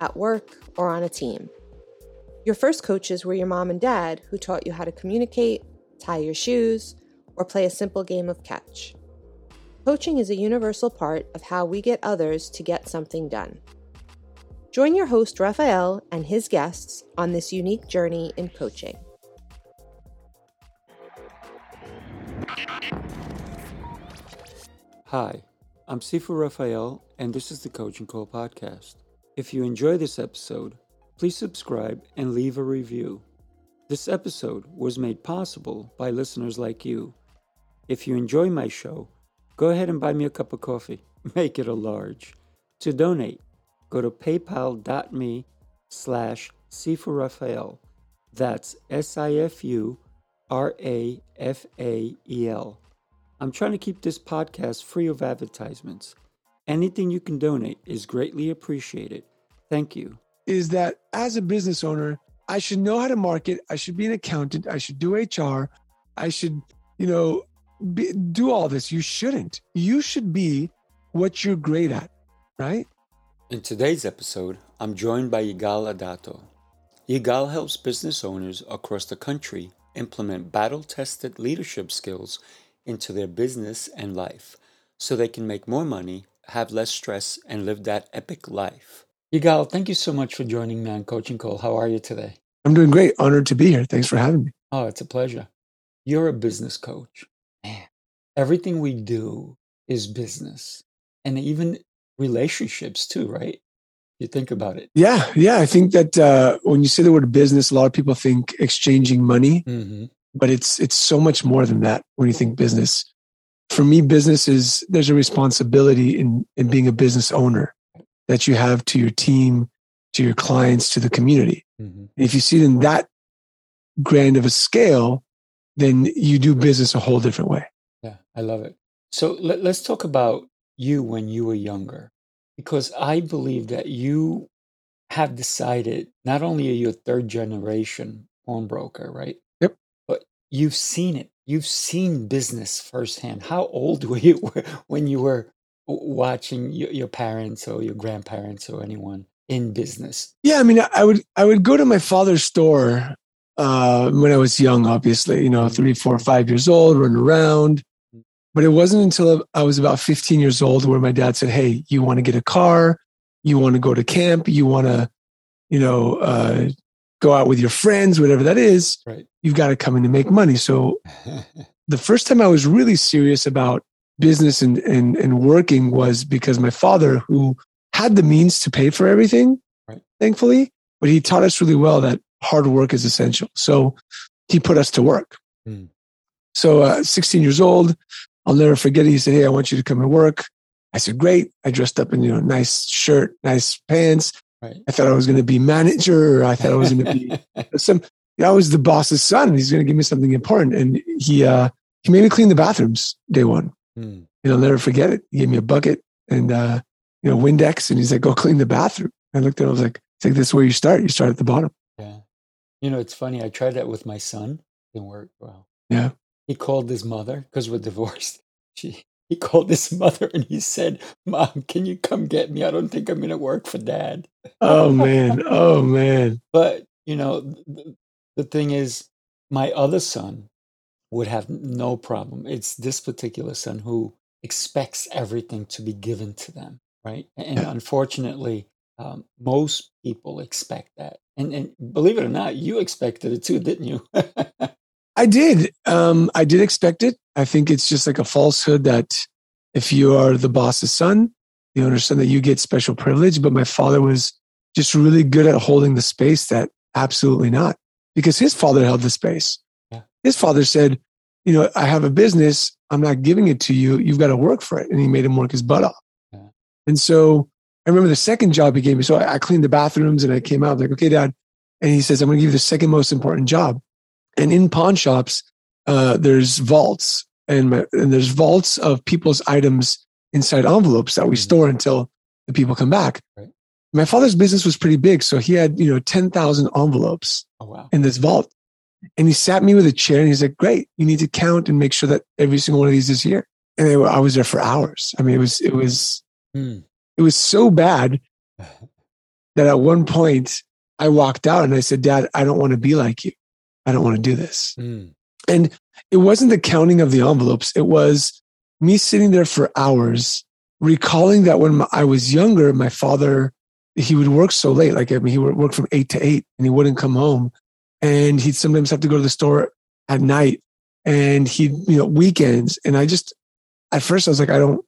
at work, or on a team. Your first coaches were your mom and dad who taught you how to communicate, tie your shoes, or play a simple game of catch. Coaching is a universal part of how we get others to get something done. Join your host, Raphael, and his guests on this unique journey in coaching. Hi, I'm Sifu Raphael, and this is the Coaching Call Podcast. If you enjoy this episode, please subscribe and leave a review. This episode was made possible by listeners like you. If you enjoy my show, go ahead and buy me a cup of coffee. Make it a large. To donate, go to paypal.me slash Raphael. That's S-I-F-U-R-A-F-A-E-L. I'm trying to keep this podcast free of advertisements. Anything you can donate is greatly appreciated. Thank you. Is that as a business owner, I should know how to market. I should be an accountant. I should do HR. I should, you know, be, do all this. You shouldn't. You should be what you're great at, right? In today's episode, I'm joined by Yigal Adato. Yigal helps business owners across the country implement battle tested leadership skills into their business and life so they can make more money, have less stress, and live that epic life. Yigal, thank you so much for joining me on Coaching Call. How are you today? I'm doing great. Honored to be here. Thanks for having me. Oh, it's a pleasure. You're a business coach man, everything we do is business and even relationships too, right? You think about it. Yeah. Yeah. I think that uh, when you say the word business, a lot of people think exchanging money, mm-hmm. but it's, it's so much more than that when you think business. For me, business is there's a responsibility in, in being a business owner that you have to your team, to your clients, to the community. Mm-hmm. If you see it in that grand of a scale, then you do business a whole different way. Yeah, I love it. So let, us talk about you when you were younger, because I believe that you have decided not only are you a third generation pawnbroker, right? You've seen it. You've seen business firsthand. How old were you when you were watching your parents or your grandparents or anyone in business? Yeah, I mean, I would I would go to my father's store uh, when I was young, obviously, you know, three, four, five years old, running around. But it wasn't until I was about 15 years old where my dad said, Hey, you want to get a car? You want to go to camp? You want to, you know, uh, go out with your friends, whatever that is. Right. You've got to come in to make money. So the first time I was really serious about business and, and, and working was because my father, who had the means to pay for everything, right. thankfully, but he taught us really well that hard work is essential. So he put us to work. Mm. So, uh, 16 years old, I'll never forget it. He said, Hey, I want you to come and work. I said, Great. I dressed up in, you know, nice shirt, nice pants. Right. I thought I was going to be manager. I thought I was going to be some, I was the boss's son. He's going to give me something important. And he, uh, he made me clean the bathrooms day one. Mm. And I'll never forget it. He gave me a bucket and, uh, you know, Windex. And he's like, go clean the bathroom. I looked at it. I was like, it's like, this is where you start. You start at the bottom. Yeah. You know, it's funny. I tried that with my son. Didn't work well. Yeah. He called his mother because we're divorced. She he called his mother and he said, "Mom, can you come get me? I don't think I'm going to work for Dad." Oh man. Oh man. But you know, the, the thing is, my other son would have no problem. It's this particular son who expects everything to be given to them, right? And yeah. unfortunately, um, most people expect that. And, and believe it or not, you expected it too, didn't you? I did. Um, I did expect it. I think it's just like a falsehood that if you are the boss's son, you understand that you get special privilege. But my father was just really good at holding the space that absolutely not, because his father held the space. Yeah. His father said, you know, I have a business. I'm not giving it to you. You've got to work for it. And he made him work his butt off. Yeah. And so I remember the second job he gave me. So I, I cleaned the bathrooms and I came out like, okay, dad. And he says, I'm going to give you the second most important job. And in pawn shops, uh, there's vaults and, my, and there's vaults of people's items inside envelopes that we mm-hmm. store until the people come back. Right. My father's business was pretty big. So he had, you know, 10,000 envelopes oh, wow. in this vault. And he sat me with a chair and he's like, great, you need to count and make sure that every single one of these is here. And I was there for hours. I mean, it was, it was, mm. it was so bad that at one point I walked out and I said, Dad, I don't want to be like you. I don't want to do this. Mm. And it wasn't the counting of the envelopes. It was me sitting there for hours, recalling that when I was younger, my father, he would work so late. Like, I mean, he would work from eight to eight and he wouldn't come home. And he'd sometimes have to go to the store at night and he'd, you know, weekends. And I just, at first I was like, I don't,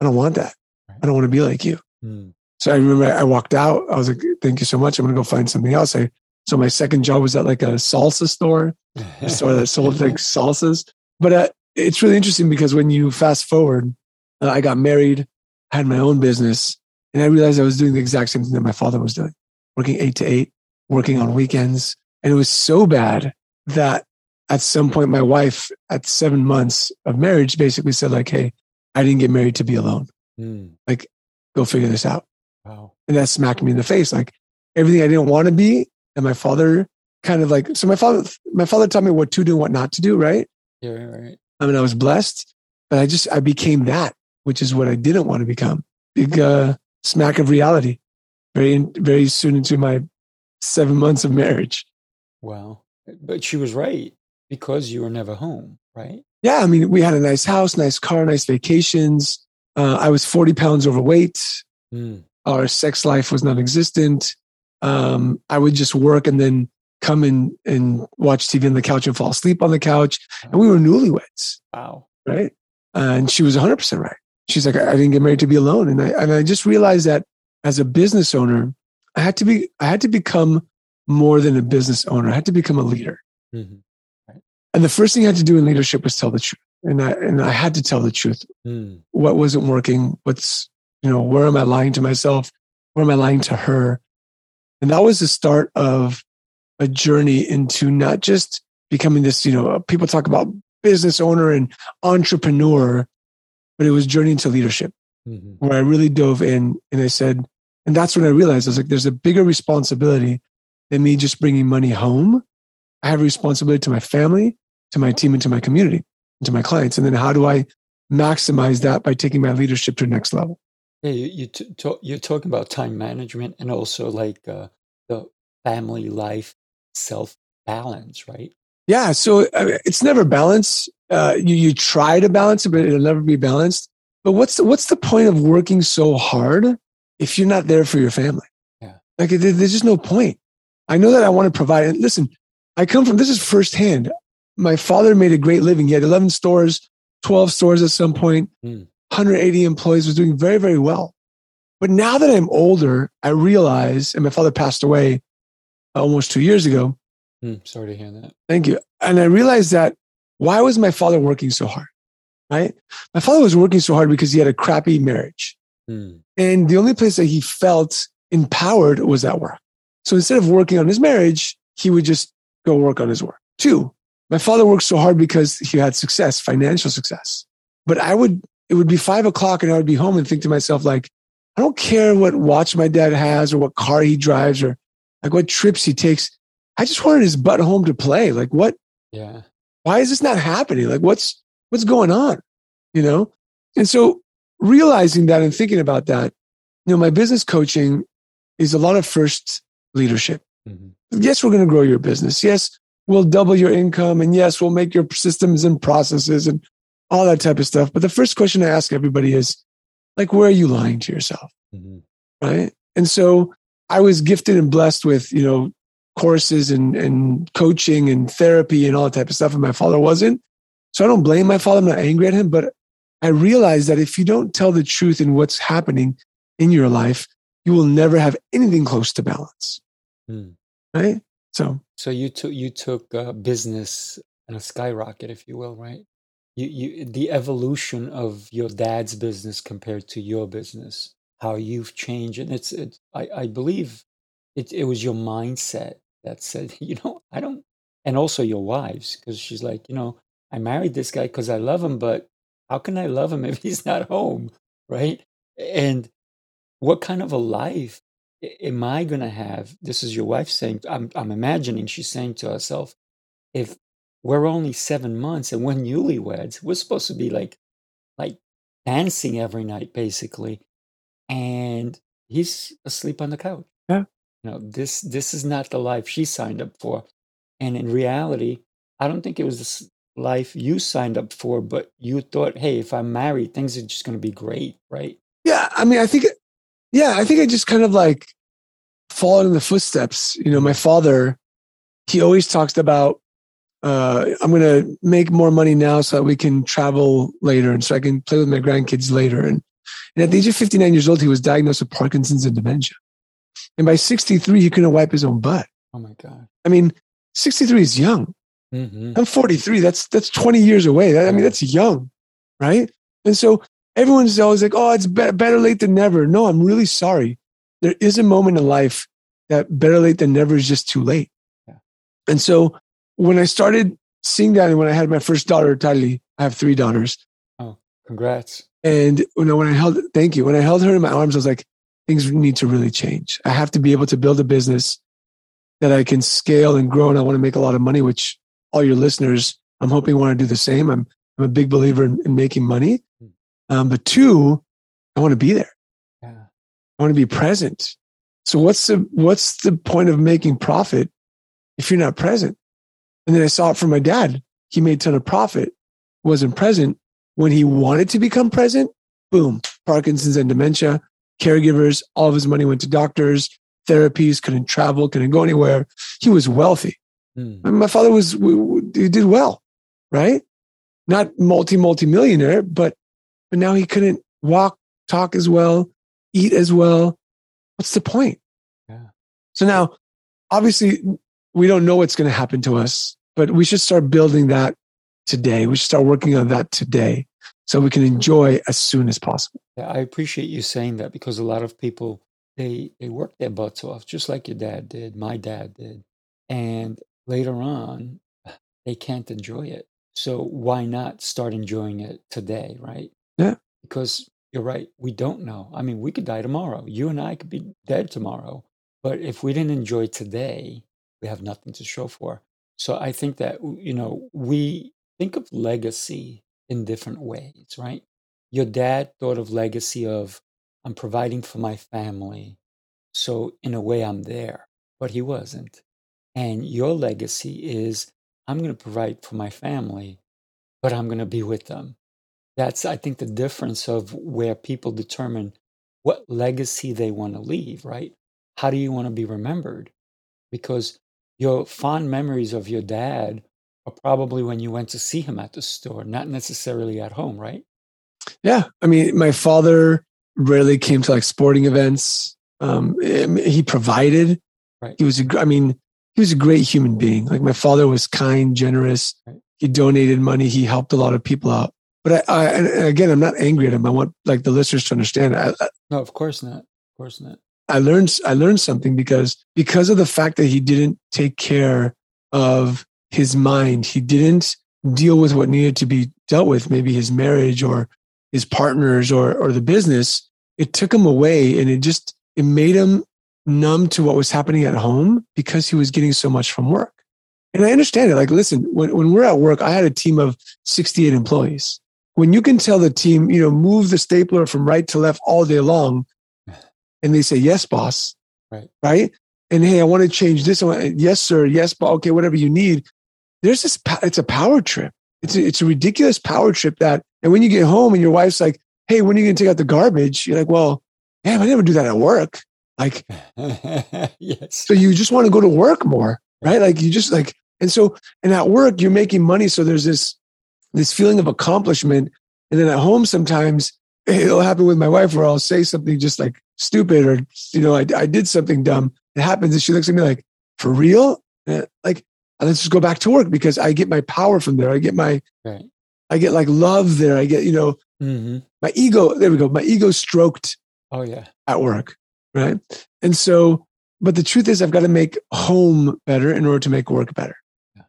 I don't want that. I don't want to be like you. Mm. So I remember I walked out. I was like, thank you so much. I'm going to go find something else. I, so my second job was at like a salsa store, a store that sold like salsas. But uh, it's really interesting because when you fast forward, uh, I got married, had my own business, and I realized I was doing the exact same thing that my father was doing, working eight to eight, working on weekends. And it was so bad that at some point, my wife at seven months of marriage basically said like, Hey, I didn't get married to be alone. Mm. Like, go figure this out. Wow. And that smacked me in the face. Like everything I didn't want to be. And my father kind of like, so my father, my father taught me what to do and what not to do. Right. Yeah. Right. I mean, I was blessed, but I just, I became that, which is what I didn't want to become. Big, uh, smack of reality very, very soon into my seven months of marriage. Wow. But she was right because you were never home, right? Yeah. I mean, we had a nice house, nice car, nice vacations. Uh, I was 40 pounds overweight. Mm. Our sex life was non existent. Um, I would just work and then come in and watch TV on the couch and fall asleep on the couch. And we were newlyweds. Wow. Right. And she was 100% right. She's like, I didn't get married to be alone. And I, and I just realized that as a business owner, I had to be, I had to become more than a business owner. I had to become a leader. Mm-hmm. Right. And the first thing I had to do in leadership was tell the truth and I and I had to tell the truth. Mm. What wasn't working? What's you know where am I lying to myself? Where am I lying to her? And that was the start of a journey into not just becoming this. You know, people talk about business owner and entrepreneur, but it was journey into leadership, mm-hmm. where I really dove in and I said, and that's when I realized I was like, there's a bigger responsibility than me just bringing money home. I have a responsibility to my family, to my team, and to my community to my clients. And then how do I maximize that by taking my leadership to the next level? Yeah, you, you t- talk, you're talking about time management and also like uh, the family life self balance, right? Yeah, so uh, it's never balanced. Uh, you you try to balance it, but it'll never be balanced. But what's the, what's the point of working so hard if you're not there for your family? Yeah, like there's just no point. I know that I want to provide. And listen, I come from this is firsthand my father made a great living. He had 11 stores, 12 stores at some point, mm. 180 employees, was doing very, very well. But now that I'm older, I realize, and my father passed away almost two years ago. Mm, sorry to hear that. Thank you. And I realized that why was my father working so hard? Right? My father was working so hard because he had a crappy marriage. Mm. And the only place that he felt empowered was at work. So instead of working on his marriage, he would just go work on his work. Two, my father worked so hard because he had success, financial success. But I would, it would be five o'clock and I would be home and think to myself, like, I don't care what watch my dad has or what car he drives or like what trips he takes. I just wanted his butt home to play. Like, what? Yeah. Why is this not happening? Like, what's, what's going on? You know? And so realizing that and thinking about that, you know, my business coaching is a lot of first leadership. Mm-hmm. Yes, we're going to grow your business. Yes, we'll double your income. And yes, we'll make your systems and processes and all that type of stuff. But the first question I ask everybody is like, where are you lying to yourself? Mm-hmm. Right. And so I was gifted and blessed with, you know, courses and, and coaching and therapy and all that type of stuff. And my father wasn't. So I don't blame my father. I'm not angry at him, but I realize that if you don't tell the truth in what's happening in your life, you will never have anything close to balance. Mm. Right. So, so you took you took uh, business and a skyrocket, if you will, right? You you the evolution of your dad's business compared to your business. how you've changed, and it's, it's I, I believe it, it was your mindset that said, you know, I don't, and also your wives, because she's like, you know, I married this guy because I love him, but how can I love him if he's not home, right? And what kind of a life am I going to have? This is your wife saying, I'm, I'm imagining she's saying to herself, if we're only seven months and we're newlyweds, we're supposed to be like, like dancing every night, basically. And he's asleep on the couch. Yeah. You know, this, this is not the life she signed up for. And in reality, I don't think it was this life you signed up for, but you thought, hey, if I'm married, things are just going to be great, right? Yeah. I mean, I think yeah, I think I just kind of like followed in the footsteps. You know, my father, he always talks about, uh, I'm going to make more money now so that we can travel later and so I can play with my grandkids later. And, and at the age of 59 years old, he was diagnosed with Parkinson's and dementia. And by 63, he couldn't wipe his own butt. Oh my God. I mean, 63 is young. Mm-hmm. I'm 43. That's, that's 20 years away. That, I mean, that's young. Right. And so everyone's always like, oh, it's be- better late than never. No, I'm really sorry. There is a moment in life that better late than never is just too late. Yeah. And so when I started seeing that, and when I had my first daughter, Tali, I have three daughters. Oh, congrats. And you know, when I held, thank you. When I held her in my arms, I was like, things need to really change. I have to be able to build a business that I can scale and grow. And I want to make a lot of money, which all your listeners, I'm hoping want to do the same. I'm, I'm a big believer in, in making money. Um, but two, I want to be there. Yeah. I want to be present. So what's the, what's the point of making profit if you're not present? And then I saw it from my dad. He made a ton of profit, wasn't present when he wanted to become present. Boom, Parkinson's and dementia, caregivers, all of his money went to doctors, therapies, couldn't travel, couldn't go anywhere. He was wealthy. Mm. My father was, he did well, right? Not multi, multi millionaire, but but now he couldn't walk, talk as well, eat as well. What's the point? Yeah. So now, obviously, we don't know what's going to happen to us, but we should start building that today. We should start working on that today so we can enjoy as soon as possible. Yeah, I appreciate you saying that because a lot of people they they work their butts off just like your dad did, my dad did. And later on, they can't enjoy it. So why not start enjoying it today, right? Yeah. Because you're right. We don't know. I mean, we could die tomorrow. You and I could be dead tomorrow. But if we didn't enjoy today, we have nothing to show for. So I think that, you know, we think of legacy in different ways, right? Your dad thought of legacy of, I'm providing for my family. So in a way, I'm there, but he wasn't. And your legacy is, I'm going to provide for my family, but I'm going to be with them. That's, I think, the difference of where people determine what legacy they want to leave, right? How do you want to be remembered? Because your fond memories of your dad are probably when you went to see him at the store, not necessarily at home, right? Yeah. I mean, my father rarely came to like sporting events. Um, he provided. Right. He was, a, I mean, he was a great human being. Like my father was kind, generous. Right. He donated money. He helped a lot of people out. But I, I again, I'm not angry at him. I want like the listeners to understand. I, I, no, of course not. Of course not. I learned I learned something because because of the fact that he didn't take care of his mind, he didn't deal with what needed to be dealt with, maybe his marriage or his partners or or the business. It took him away, and it just it made him numb to what was happening at home because he was getting so much from work. And I understand it. Like, listen, when, when we're at work, I had a team of 68 employees when you can tell the team, you know, move the stapler from right to left all day long, and they say, yes, boss. Right. Right. And hey, I want to change this. yes, sir. Yes, but okay, whatever you need. There's this, it's a power trip. It's a, it's a ridiculous power trip that, and when you get home and your wife's like, hey, when are you going to take out the garbage? You're like, well, damn, I never do that at work. Like, yes. So you just want to go to work more, right? Like you just like, and so, and at work, you're making money. So there's this this feeling of accomplishment. And then at home, sometimes it'll happen with my wife where I'll say something just like stupid or, you know, I, I did something dumb. It happens. And she looks at me like, for real? like, let's just go back to work because I get my power from there. I get my, right. I get like love there. I get, you know, mm-hmm. my ego. There we go. My ego stroked Oh, yeah. At work. Right. And so, but the truth is, I've got to make home better in order to make work better. Yeah.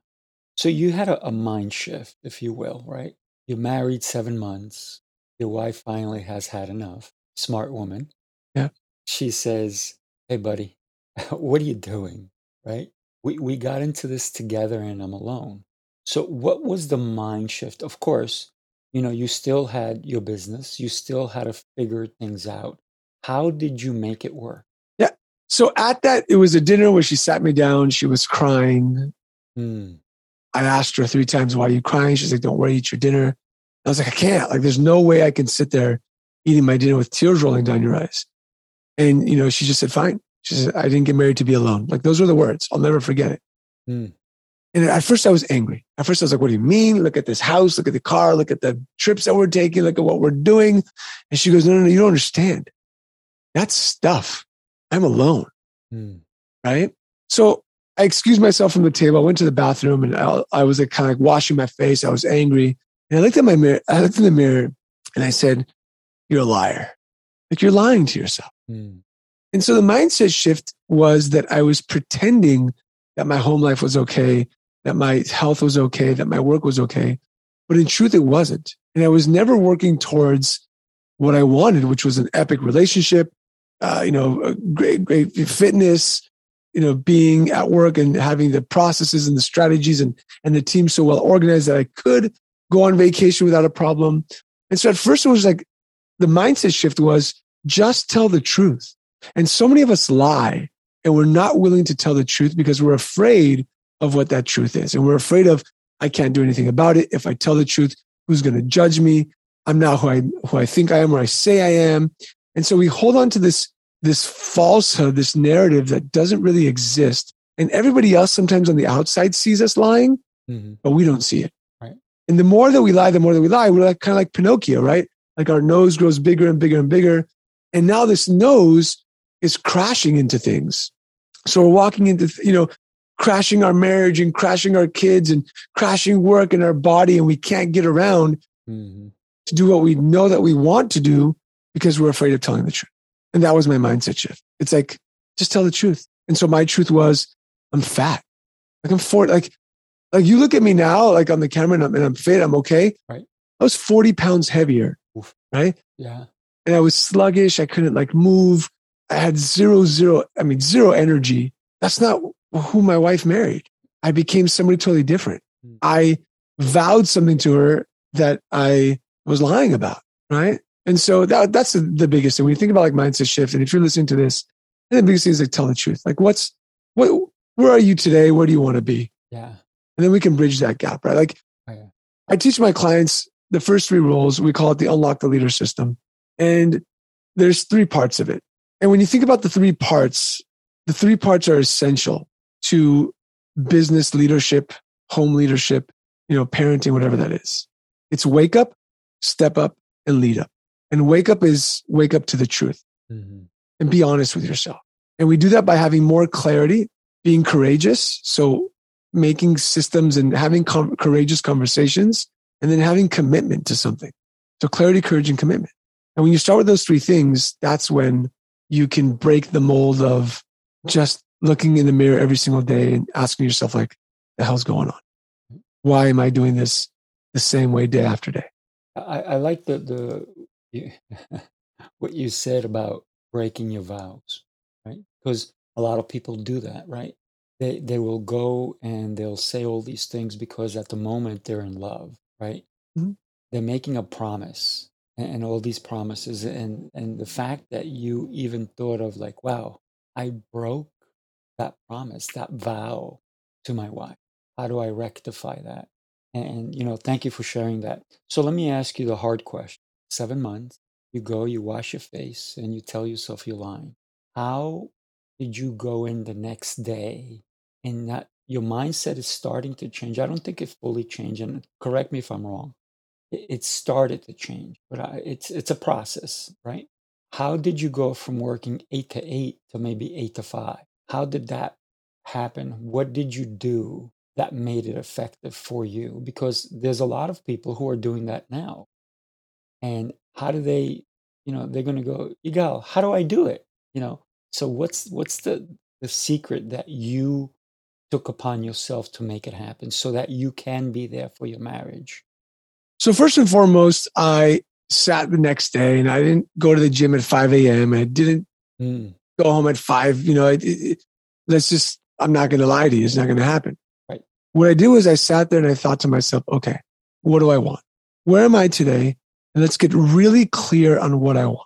So you had a, a mind shift, if you will, right? You're married seven months. Your wife finally has had enough. Smart woman. Yeah. She says, Hey, buddy, what are you doing? Right? We, we got into this together and I'm alone. So, what was the mind shift? Of course, you know, you still had your business, you still had to figure things out. How did you make it work? Yeah. So, at that, it was a dinner where she sat me down. She was crying. Mm. I asked her three times, Why are you crying? She's like, Don't worry, eat your dinner. I was like, I can't. Like, there's no way I can sit there eating my dinner with tears rolling down your eyes. And, you know, she just said, Fine. She said, I didn't get married to be alone. Like, those were the words. I'll never forget it. Mm. And at first I was angry. At first I was like, what do you mean? Look at this house. Look at the car. Look at the trips that we're taking. Look at what we're doing. And she goes, no, no, no, you don't understand. That's stuff. I'm alone. Mm. Right. So I excused myself from the table. I went to the bathroom and I, I was like kind of like washing my face. I was angry. And I looked at my mirror. I looked in the mirror and I said, you're a liar. Like you're lying to yourself. Mm. And so the mindset shift was that I was pretending that my home life was okay, that my health was okay, that my work was okay. But in truth, it wasn't. And I was never working towards what I wanted, which was an epic relationship, uh, you know, great, great fitness, you know, being at work and having the processes and the strategies and, and the team so well organized that I could go on vacation without a problem. And so at first it was like the mindset shift was just tell the truth. And so many of us lie and we're not willing to tell the truth because we're afraid of what that truth is. And we're afraid of, I can't do anything about it. If I tell the truth, who's going to judge me? I'm not who I, who I think I am or I say I am. And so we hold on to this, this falsehood, this narrative that doesn't really exist. And everybody else sometimes on the outside sees us lying, mm-hmm. but we don't see it. And the more that we lie, the more that we lie. We're like, kind of like Pinocchio, right? Like our nose grows bigger and bigger and bigger. And now this nose is crashing into things. So we're walking into, you know, crashing our marriage and crashing our kids and crashing work in our body and we can't get around mm-hmm. to do what we know that we want to do because we're afraid of telling the truth. And that was my mindset shift. It's like, just tell the truth. And so my truth was, I'm fat. Like I'm 40, like, like you look at me now, like on the camera and I'm, and I'm fit, I'm okay. Right. I was 40 pounds heavier. Oof. Right. Yeah. And I was sluggish. I couldn't like move. I had zero, zero, I mean, zero energy. That's not who my wife married. I became somebody totally different. Hmm. I vowed something to her that I was lying about. Right. And so that, that's the, the biggest thing. When you think about like mindset shift, and if you're listening to this, the biggest thing is like tell the truth. Like what's, what, where are you today? Where do you want to be? Yeah. And then we can bridge that gap, right? Like oh, yeah. I teach my clients the first three rules. We call it the unlock the leader system. And there's three parts of it. And when you think about the three parts, the three parts are essential to business leadership, home leadership, you know, parenting, whatever that is. It's wake up, step up, and lead up. And wake up is wake up to the truth mm-hmm. and be honest with yourself. And we do that by having more clarity, being courageous. So making systems and having com- courageous conversations and then having commitment to something. So clarity, courage, and commitment. And when you start with those three things, that's when you can break the mold of just looking in the mirror every single day and asking yourself, like, the hell's going on? Why am I doing this the same way day after day? I, I like the, the what you said about breaking your vows, right? Because a lot of people do that, right? They they will go and they'll say all these things because at the moment they're in love, right? Mm-hmm. They're making a promise and, all these promises and and the fact that you even thought of like wow i broke that promise that vow to my wife. How do i rectify that? And you know thank you for sharing that. So let me ask you the hard question. Seven months you go you wash your face and you tell yourself you're lying. How did you go in the next day and that your mindset is starting to change i don't think it fully changed and correct me if i'm wrong it started to change, but I, it's it's a process, right? How did you go from working eight to eight to maybe eight to five? How did that happen? What did you do that made it effective for you? Because there's a lot of people who are doing that now. And how do they, you know, they're going to go, Yigal, how do I do it? You know, so what's what's the the secret that you took upon yourself to make it happen so that you can be there for your marriage? So first and foremost, I sat the next day and I didn't go to the gym at 5 a.m. I didn't mm. go home at five. You know, it, it, let's just, I'm not going to lie to you. It's not going to happen. Right. What I did was I sat there and I thought to myself, okay, what do I want? Where am I today? And let's get really clear on what I want.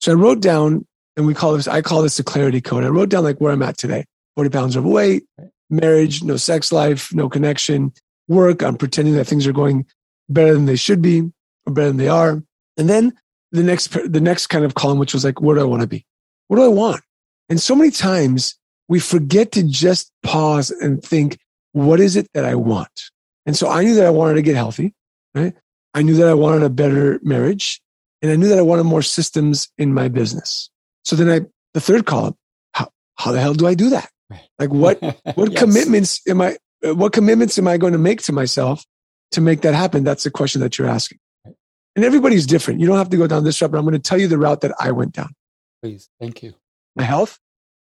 So I wrote down, and we call this, I call this the clarity code. I wrote down like where I'm at today 40 pounds overweight, right. Marriage, no sex life, no connection, work. I'm pretending that things are going better than they should be or better than they are. And then the next, the next kind of column, which was like, where do I want to be? What do I want? And so many times we forget to just pause and think, what is it that I want? And so I knew that I wanted to get healthy, right? I knew that I wanted a better marriage and I knew that I wanted more systems in my business. So then I, the third column, how, how the hell do I do that? Like what, what yes. commitments am I, what commitments am I going to make to myself to make that happen? That's the question that you're asking. And everybody's different. You don't have to go down this route, but I'm going to tell you the route that I went down. Please. Thank you. My health,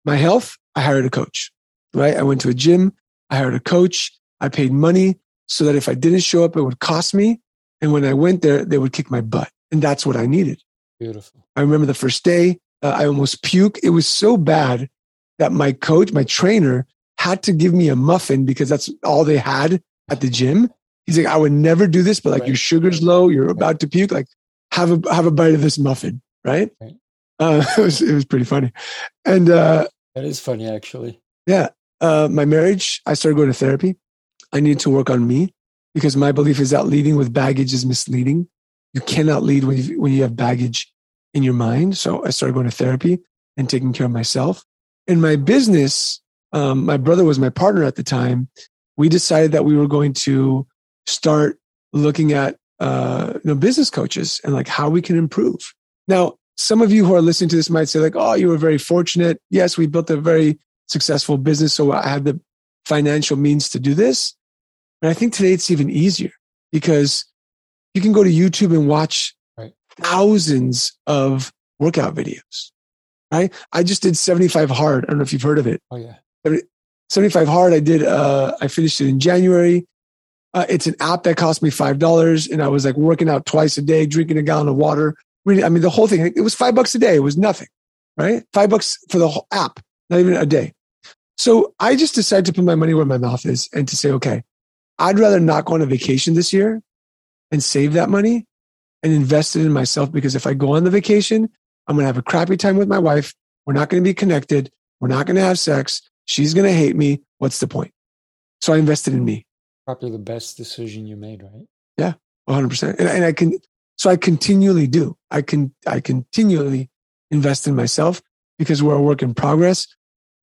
my health, I hired a coach, right? I went to a gym. I hired a coach. I paid money so that if I didn't show up, it would cost me. And when I went there, they would kick my butt. And that's what I needed. Beautiful. I remember the first day, uh, I almost puked. It was so bad that my coach, my trainer, had to give me a muffin because that's all they had at the gym. He's like, I would never do this, but like right. your sugar's low, you're about to puke. Like, have a have a bite of this muffin, right? right. Uh, it was it was pretty funny, and uh, that is funny actually. Yeah, uh, my marriage, I started going to therapy. I needed to work on me because my belief is that leading with baggage is misleading. You cannot lead when you, when you have baggage in your mind. So I started going to therapy and taking care of myself. In my business, um, my brother was my partner at the time. We decided that we were going to start looking at uh, you know business coaches and like how we can improve. Now, some of you who are listening to this might say like, "Oh, you were very fortunate. Yes, we built a very successful business, so I had the financial means to do this." And I think today it's even easier because you can go to YouTube and watch right. thousands of workout videos. Right? I just did 75 hard. I don't know if you've heard of it. Oh yeah. 75 hard. I did. Uh, I finished it in January. Uh, it's an app that cost me five dollars, and I was like working out twice a day, drinking a gallon of water. Really, I mean, the whole thing. It was five bucks a day. It was nothing, right? Five bucks for the whole app, not even a day. So I just decided to put my money where my mouth is, and to say, okay, I'd rather not go on a vacation this year and save that money and invest it in myself because if I go on the vacation, I'm going to have a crappy time with my wife. We're not going to be connected. We're not going to have sex. She's going to hate me. What's the point? So I invested in me. Probably the best decision you made, right? Yeah, 100%. And, and I can, so I continually do. I can, I continually invest in myself because we're a work in progress.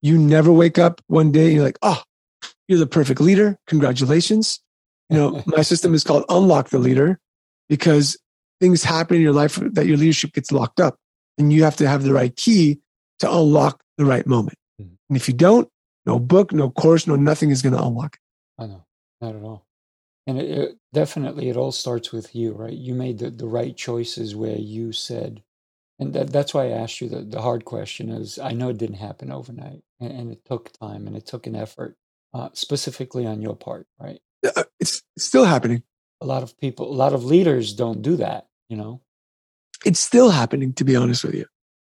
You never wake up one day and you're like, oh, you're the perfect leader. Congratulations. You know, my system is called unlock the leader because things happen in your life that your leadership gets locked up and you have to have the right key to unlock the right moment. Mm-hmm. And if you don't, no book, no course, no nothing is going to unlock it. I know, not at all. And it, it, definitely, it all starts with you, right? You made the, the right choices where you said, and that, that's why I asked you the, the hard question is I know it didn't happen overnight and, and it took time and it took an effort uh, specifically on your part, right? Uh, it's still happening. A lot of people, a lot of leaders don't do that, you know? It's still happening, to be honest with you.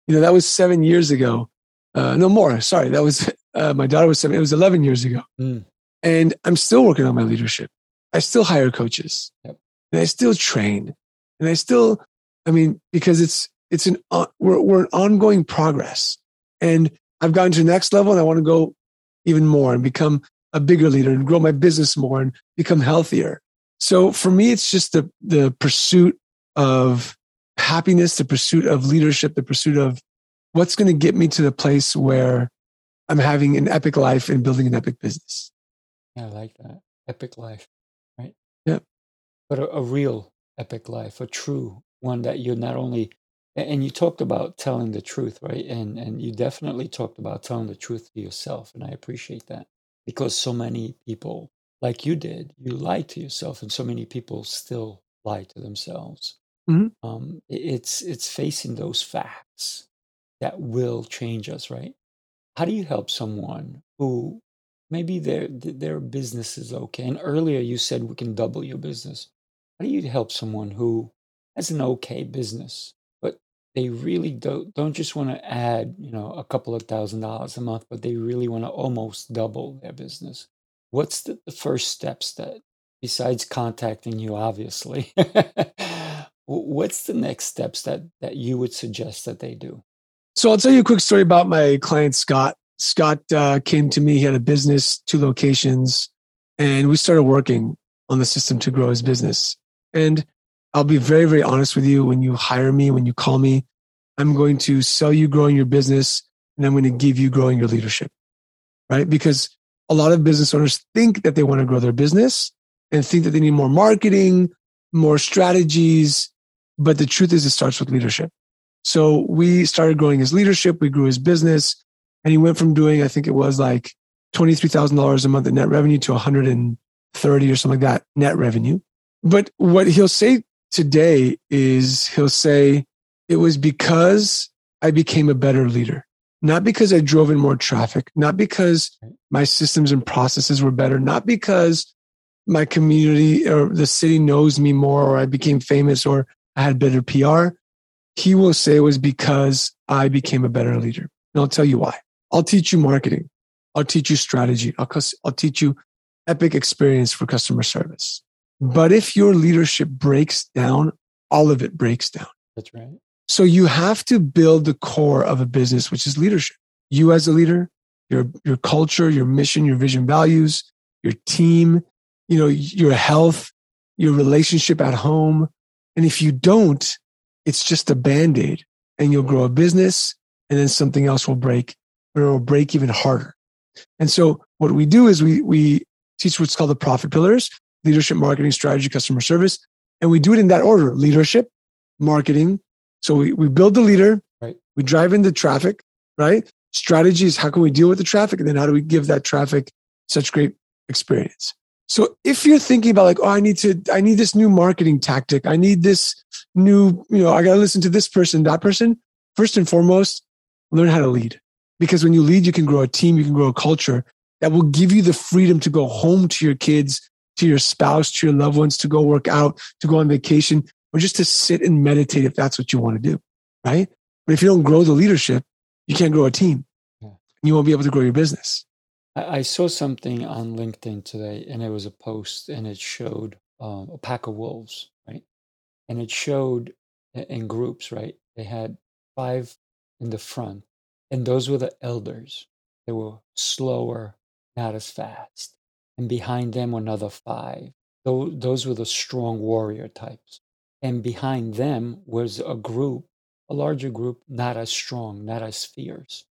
You know, that was seven years ago. Uh, no more. Sorry. That was, uh, my daughter was seven. It was 11 years ago. Mm. And I'm still working on my leadership. I still hire coaches yep. and I still train and I still, I mean, because it's, it's an, uh, we're, we're an ongoing progress and I've gotten to the next level and I want to go even more and become a bigger leader and grow my business more and become healthier. So for me, it's just the, the pursuit of happiness, the pursuit of leadership, the pursuit of what's going to get me to the place where I'm having an epic life and building an epic business. Yeah, I like that. Epic life, right? Yeah. But a, a real epic life, a true one that you're not only and you talked about telling the truth, right? And and you definitely talked about telling the truth to yourself, and I appreciate that because so many people, like you did, you lied to yourself, and so many people still lie to themselves. Mm-hmm. Um, it's it's facing those facts that will change us, right? How do you help someone who maybe their their business is okay? And earlier you said we can double your business. How do you help someone who has an okay business, but they really don't don't just want to add, you know, a couple of thousand dollars a month, but they really want to almost double their business? What's the, the first steps that besides contacting you, obviously? What's the next steps that that you would suggest that they do? So I'll tell you a quick story about my client Scott. Scott uh, came to me. He had a business, two locations, and we started working on the system to grow his business. And I'll be very, very honest with you. When you hire me, when you call me, I'm going to sell you growing your business, and I'm going to give you growing your leadership, right? Because a lot of business owners think that they want to grow their business and think that they need more marketing, more strategies, but the truth is, it starts with leadership. So we started growing his leadership. We grew his business and he went from doing, I think it was like $23,000 a month in net revenue to 130 or something like that net revenue. But what he'll say today is he'll say, it was because I became a better leader, not because I drove in more traffic, not because my systems and processes were better, not because my community or the city knows me more or I became famous or I had better PR, he will say it was because I became a better leader. And I'll tell you why. I'll teach you marketing. I'll teach you strategy. I'll, I'll teach you epic experience for customer service. But if your leadership breaks down, all of it breaks down. That's right. So you have to build the core of a business, which is leadership. You as a leader, your, your culture, your mission, your vision, values, your team, you know, your health, your relationship at home, and if you don't, it's just a band aid and you'll grow a business and then something else will break or it will break even harder. And so what we do is we, we teach what's called the profit pillars, leadership, marketing, strategy, customer service. And we do it in that order, leadership, marketing. So we, we build the leader, right? We drive in the traffic, right? Strategy is how can we deal with the traffic? And then how do we give that traffic such great experience? So if you're thinking about like, oh, I need to, I need this new marketing tactic. I need this new, you know, I got to listen to this person, that person. First and foremost, learn how to lead. Because when you lead, you can grow a team, you can grow a culture that will give you the freedom to go home to your kids, to your spouse, to your loved ones, to go work out, to go on vacation, or just to sit and meditate if that's what you want to do. Right. But if you don't grow the leadership, you can't grow a team. You won't be able to grow your business. I, saw something on LinkedIn today, and it was a post, and it showed um, a pack of wolves, right? And it showed in groups, right? They had five in the front, and those were the elders. They were slower, not as fast. And behind them another five. Those, those were the strong warrior types. And behind them was a group, a larger group, not as strong, not as fierce.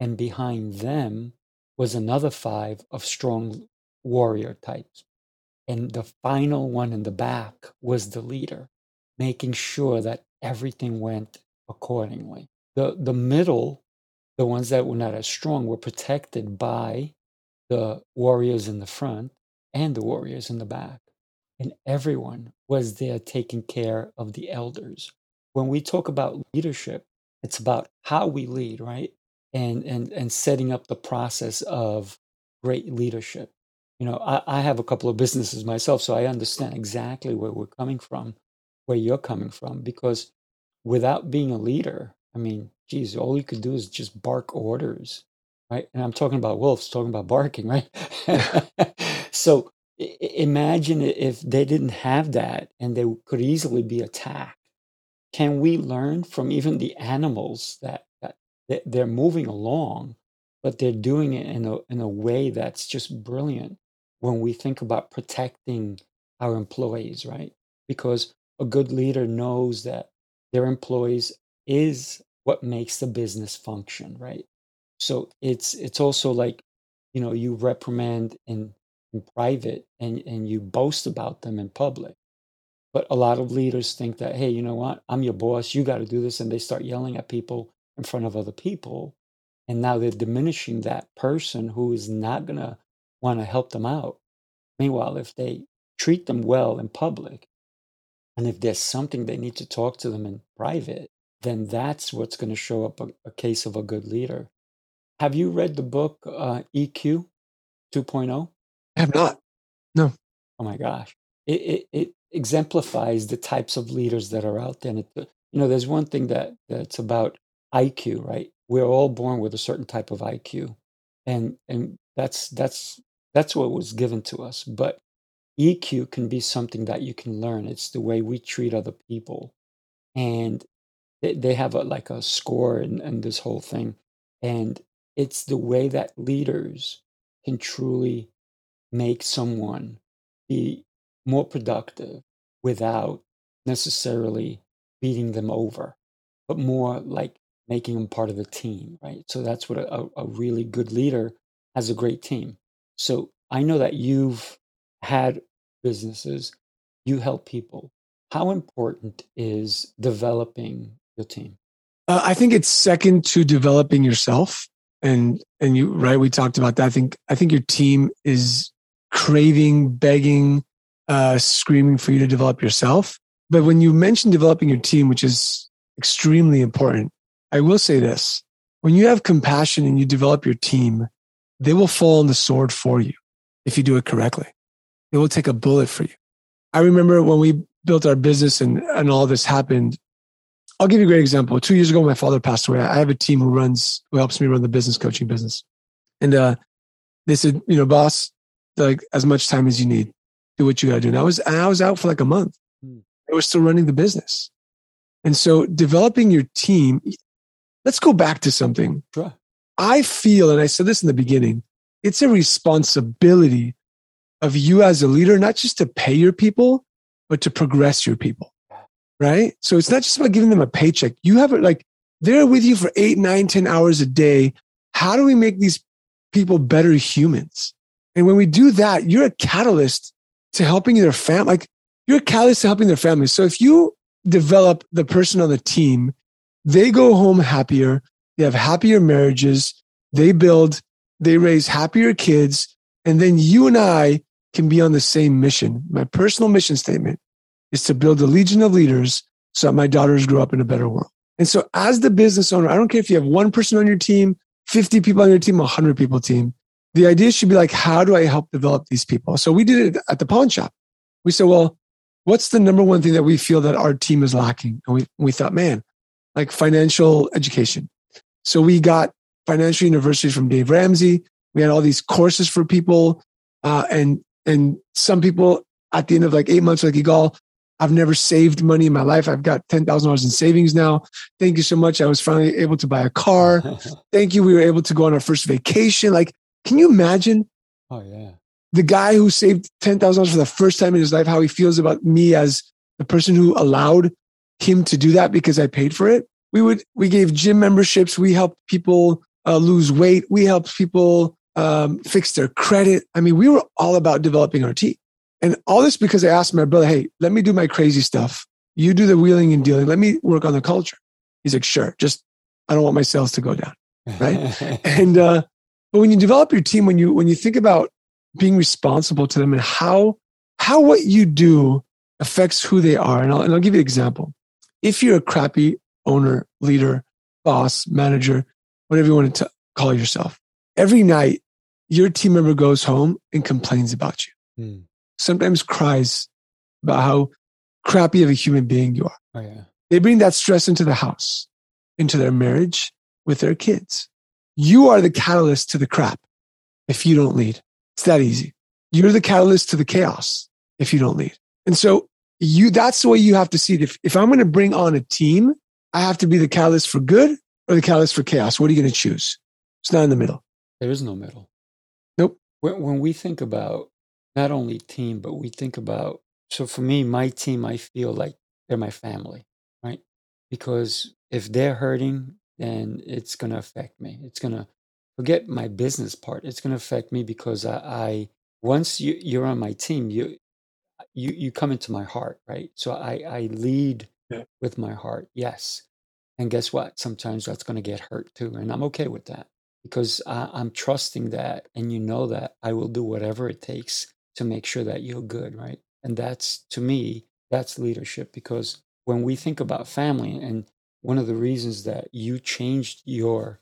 And behind them was another five of strong warrior types. And the final one in the back was the leader, making sure that everything went accordingly. The, the middle, the ones that were not as strong, were protected by the warriors in the front and the warriors in the back. And everyone was there taking care of the elders. When we talk about leadership, it's about how we lead, right? And and and setting up the process of great leadership. You know, I, I have a couple of businesses myself, so I understand exactly where we're coming from, where you're coming from, because without being a leader, I mean, geez, all you could do is just bark orders, right? And I'm talking about wolves, talking about barking, right? so imagine if they didn't have that and they could easily be attacked. Can we learn from even the animals that they're moving along, but they're doing it in a in a way that's just brilliant when we think about protecting our employees, right? Because a good leader knows that their employees is what makes the business function, right? So it's it's also like, you know, you reprimand in in private and and you boast about them in public. But a lot of leaders think that, hey, you know what? I'm your boss. You got to do this. And they start yelling at people in front of other people. And now they're diminishing that person who is not going to want to help them out. Meanwhile, if they treat them well in public, And if there's something they need to talk to them in private, then that's what's going to show up a, a, case of a good leader. Have you read the book uh, EQ 2.0? I have not. No. Oh my gosh. It, it, it exemplifies the types of leaders that are out there. And it, you know, there's one thing that that's about IQ, right? We're all born with a certain type of IQ. And and that's that's that's what was given to us. But EQ can be something that you can learn. It's the way we treat other people. And they, they have a, like a score and, and this whole thing. And it's the way that leaders can truly make someone be more productive without necessarily beating them over, but more like making them part of the team, right? So that's what a, a really good leader has a great team. So I know that you've had businesses, you help people. How important is developing your team? Uh, I think it's second to developing yourself. And and you right, we talked about that. I think I think your team is craving, begging, uh, screaming for you to develop yourself. But when you mention developing your team, which is extremely important, I will say this: when you have compassion and you develop your team, they will fall on the sword for you if you do it correctly. They will take a bullet for you. I remember when we built our business and, and all this happened. I'll give you a great example. Two years ago, my father passed away. I have a team who runs, who helps me run the business coaching business. And uh, they said, you know, boss, like as much time as you need, do what you got to do. And I was, and I was out for like a month. Hmm. I was still running the business. And so developing your team, let's go back to something. Sure. I feel, and I said this in the beginning, it's a responsibility of you as a leader, not just to pay your people, but to progress your people. Right. So it's not just about giving them a paycheck. You have it like they're with you for eight, nine, ten hours a day. How do we make these people better humans? And when we do that, you're a catalyst to helping their family. Like you're a catalyst to helping their families. So if you develop the person on the team, they go home happier. They have happier marriages. They build, they raise happier kids. And then you and I can be on the same mission. My personal mission statement is to build a legion of leaders so that my daughters grow up in a better world. And so as the business owner, I don't care if you have one person on your team, 50 people on your team, 100 people team. The idea should be like, how do I help develop these people? So we did it at the pawn shop. We said, well, what's the number one thing that we feel that our team is lacking? And we, we thought, man, like financial education. So we got financial university from Dave Ramsey. We had all these courses for people. Uh, and, and some people at the end of like eight months, like Yigal, I've never saved money in my life. I've got $10,000 in savings now. Thank you so much. I was finally able to buy a car. Thank you. We were able to go on our first vacation. Like, can you imagine? Oh, yeah. The guy who saved $10,000 for the first time in his life, how he feels about me as the person who allowed him to do that because I paid for it. We would, we gave gym memberships. We helped people uh, lose weight. We helped people um, fix their credit. I mean, we were all about developing our team. And all this because I asked my brother, hey, let me do my crazy stuff. You do the wheeling and dealing. Let me work on the culture. He's like, sure. Just, I don't want my sales to go down. Right. and, uh, but when you develop your team, when you, when you think about being responsible to them and how, how what you do affects who they are. And I'll, and I'll give you an example. If you're a crappy owner, leader, boss, manager, whatever you want to t- call yourself, every night your team member goes home and complains about you. Mm sometimes cries about how crappy of a human being you are. Oh, yeah. They bring that stress into the house, into their marriage, with their kids. You are the catalyst to the crap if you don't lead. It's that easy. You're the catalyst to the chaos if you don't lead. And so you, that's the way you have to see it. If, if I'm going to bring on a team, I have to be the catalyst for good or the catalyst for chaos. What are you going to choose? It's not in the middle. There is no middle. Nope. When, when we think about not only team, but we think about, so for me, my team, I feel like they're my family, right? Because if they're hurting, then it's going to affect me. It's going to forget my business part. It's going to affect me because I, I once you, you're on my team, you, you, you come into my heart, right? So I, I lead yeah. with my heart. Yes. And guess what? Sometimes that's going to get hurt too. And I'm okay with that because I, I'm trusting that. And you know that I will do whatever it takes to make sure that you're good, right? And that's to me That's leadership because when we think about family, and one of the reasons that you changed your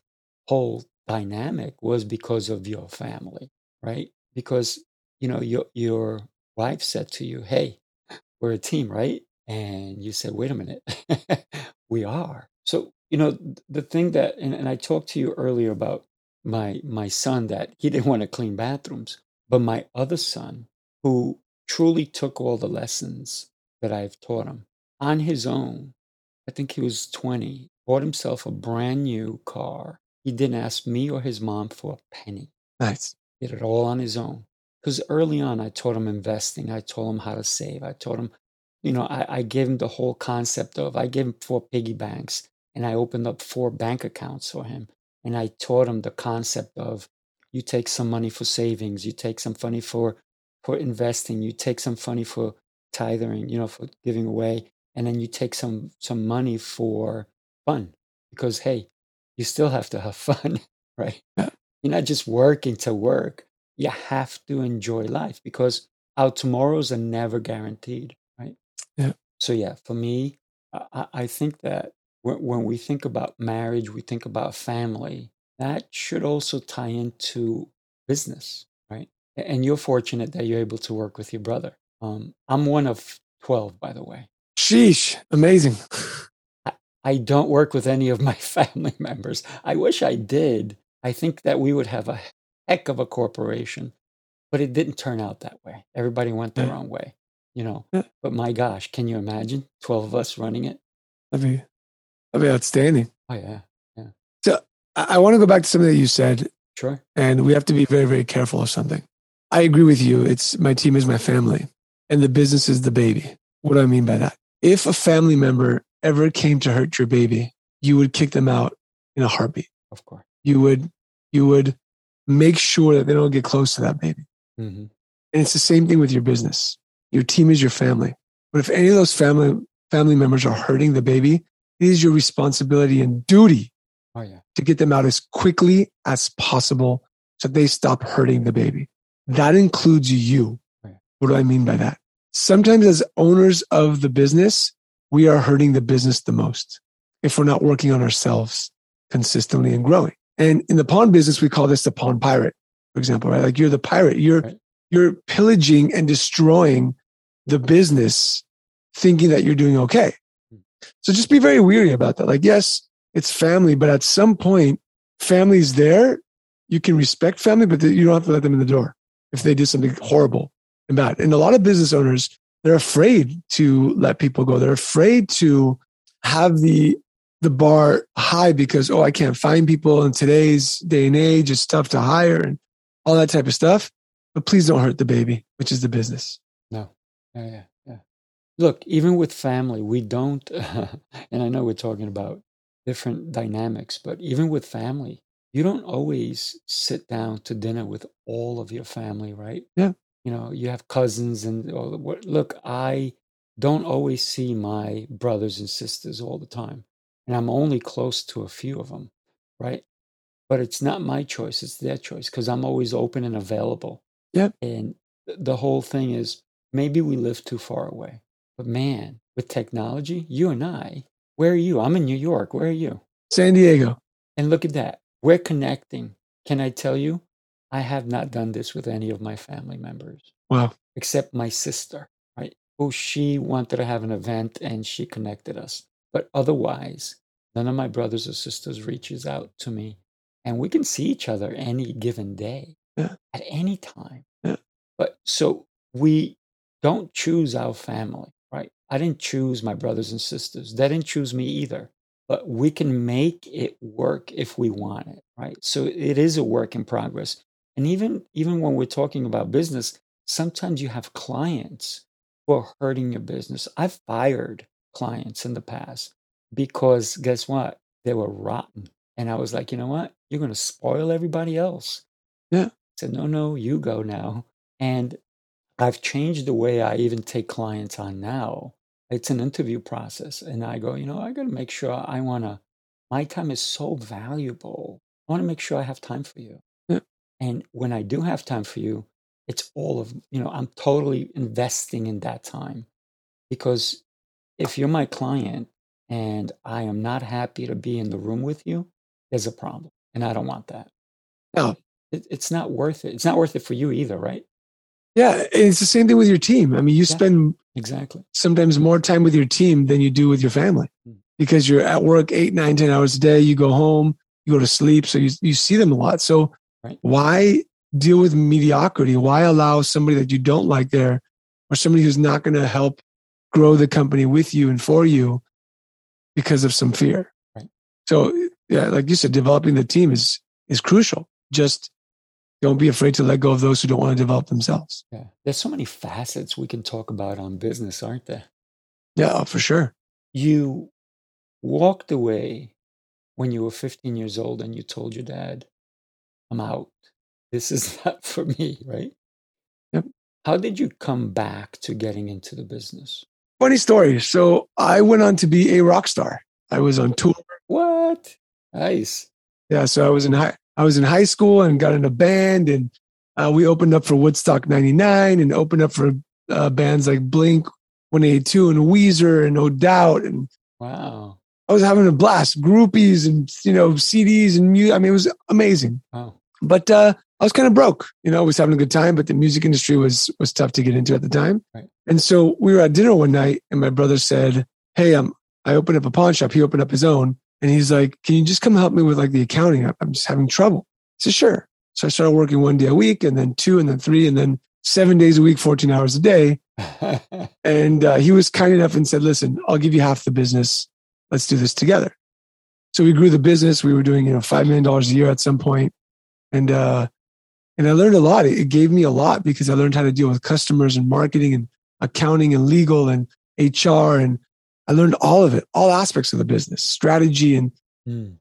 whole dynamic was because of your family, right? Because you know your your wife said to you, "Hey, we're a team, right?" And you said, "Wait a minute, we are." So you know the thing that, and, and I talked to you earlier about my my son that he didn't want to clean bathrooms, but my other son who truly took all the lessons that I've taught him on his own. I think he was 20, bought himself a brand new car. He didn't ask me or his mom for a penny. Nice. Did it all on his own. Because early on, I taught him investing. I taught him how to save. I taught him, you know, I, I gave him the whole concept of, I gave him four piggy banks and I opened up four bank accounts for him. And I taught him the concept of you take some money for savings, you take some money for for investing, you take some money for tithing, you know, for giving away, and then you take some some money for fun because hey, you still have to have fun, right? You're not just working to work. You have to enjoy life because our tomorrows are never guaranteed, right? Yeah. So yeah, for me, I, I think that when, when we think about marriage, we think about family. That should also tie into business, right? And you're fortunate that you're able to work with your brother. Um, I'm one of 12, by the way. Sheesh, amazing. I, I don't work with any of my family members. I wish I did. I think that we would have a heck of a corporation, but it didn't turn out that way. Everybody went their Yeah. own way, you know. Yeah. But my gosh, can you imagine 12 of us running it? That'd be, that'd be outstanding. Oh, yeah, yeah. So I, I want to go back to something that you said, sure. and we have to be very, very careful of something. I agree with you. It's my team is my family, and the business is the baby. What do I mean by that? If a family member ever came to hurt your baby, you would kick them out in a heartbeat. Of course. You would, you would make sure that they don't get close to that baby. hmm And it's the same thing with your business. Your team is your family. But if any of those family family members are hurting the baby, it is your responsibility and duty Oh, yeah. to get them out as quickly as possible so they stop hurting the baby. That includes you. Right. What do I mean by that? Sometimes, as owners of the business, we are hurting the business the most if we're not working on ourselves consistently and growing. And in the pawn business, we call this the pawn pirate, for example, right? Like you're the pirate. You're Right. you're pillaging and destroying the business, thinking that you're doing okay. Hmm. So just be very weary about that. Like, yes, it's family, but at some point, family's there. You can respect family, but you don't have to let them in the door if they did something horrible and bad. And a lot of business owners, they're afraid to let people go. They're afraid to have the the bar high because oh, I can't find people in today's day and age. It's tough to hire and all that type of stuff. But please don't hurt the baby, which is the business. No. Yeah, yeah, yeah. Look, even with family, we don't, and I know we're talking about different dynamics, but even with family, you don't always sit down to dinner with all of your family, right? Yeah. You know, you have cousins and all the, look, I don't always see my brothers and sisters all the time, and I'm only close to a few of them, right? But it's not my choice, it's their choice because I'm always open and available. Yep. And th- the whole thing is maybe we live too far away. But man, with technology, you and I, where are you? I'm in New York. Where are you? San Diego. And look at that. We're connecting. Can I tell you? I have not done this with any of my family members Wow. except my sister, right? Who she wanted to have an event and she connected us. But otherwise, none of my brothers or sisters reaches out to me. And we can see each other any given day Yeah. at any time. Yeah. But so we don't choose our family, right? I didn't choose my brothers and sisters. They didn't choose me either. But we can make it work if we want it, right? So it is a work in progress. And even even when we're talking about business, sometimes you have clients who are hurting your business. I've fired clients in the past because guess what? They were rotten. And I was like, you know what? You're going to spoil everybody else. Yeah. I said, no, no, you go now. And I've changed the way I even take clients on now. It's an interview process. And I go, you know, I got to make sure I want to, my time is so valuable. I want to make sure I have time for you. Yeah. And when I do have time for you, it's all of, you know, I'm totally investing in that time. Because if you're my client and I am not happy to be in the room with you, there's a problem. And I don't want that. No. It, it's not worth it. It's not worth it for you either, right? Yeah. It's the same thing with your team. I mean, you Yeah. spend Exactly. sometimes more time with your team than you do with your family Mm. because you're at work eight, nine, ten hours a day. You go home, you go to sleep. So you, you see them a lot. So Right. why deal with mediocrity? Why allow somebody that you don't like there or somebody who's not going to help grow the company with you and for you because of some fear? Right. So yeah, like you said, developing the team is, is crucial. Just don't be afraid to let go of those who don't want to develop themselves. Yeah. There's so many facets we can talk about on business, aren't there? Yeah, for sure. You walked away when you were 15 years old and you told your dad, I'm out. This is not for me, right? Yep. How did you come back to getting into the business? Funny story. So I went on to be a rock star. I was on tour. What? Nice. Yeah. So I was in high, I was in high school and got in a band and uh, we opened up for Woodstock 99 and opened up for uh, bands like Blink 182 and Weezer and No Doubt. And Wow. I was having a blast, groupies and, you know, CDs and music. I mean, it was amazing, Wow. but, uh, I was kind of broke, you know, I was having a good time, but the music industry was, was tough to get into at the time. Right. And so we were at dinner one night and my brother said, Hey, um, I opened up a pawn shop. He opened up his own and he's like, can you just come help me with like the accounting? I'm just having trouble. I said, sure. So I started working one day a week and then two and then three and then seven days a week, 14 hours a day. And uh, he was kind enough and said, listen, I'll give you half the business. Let's do this together. So we grew the business. We were doing, you know, $5 million a year at some point. And, uh, and I learned a lot. It gave me a lot because I learned how to deal with customers and marketing and accounting and legal and HR. And I learned all of it, all aspects of the business, strategy and Hmm.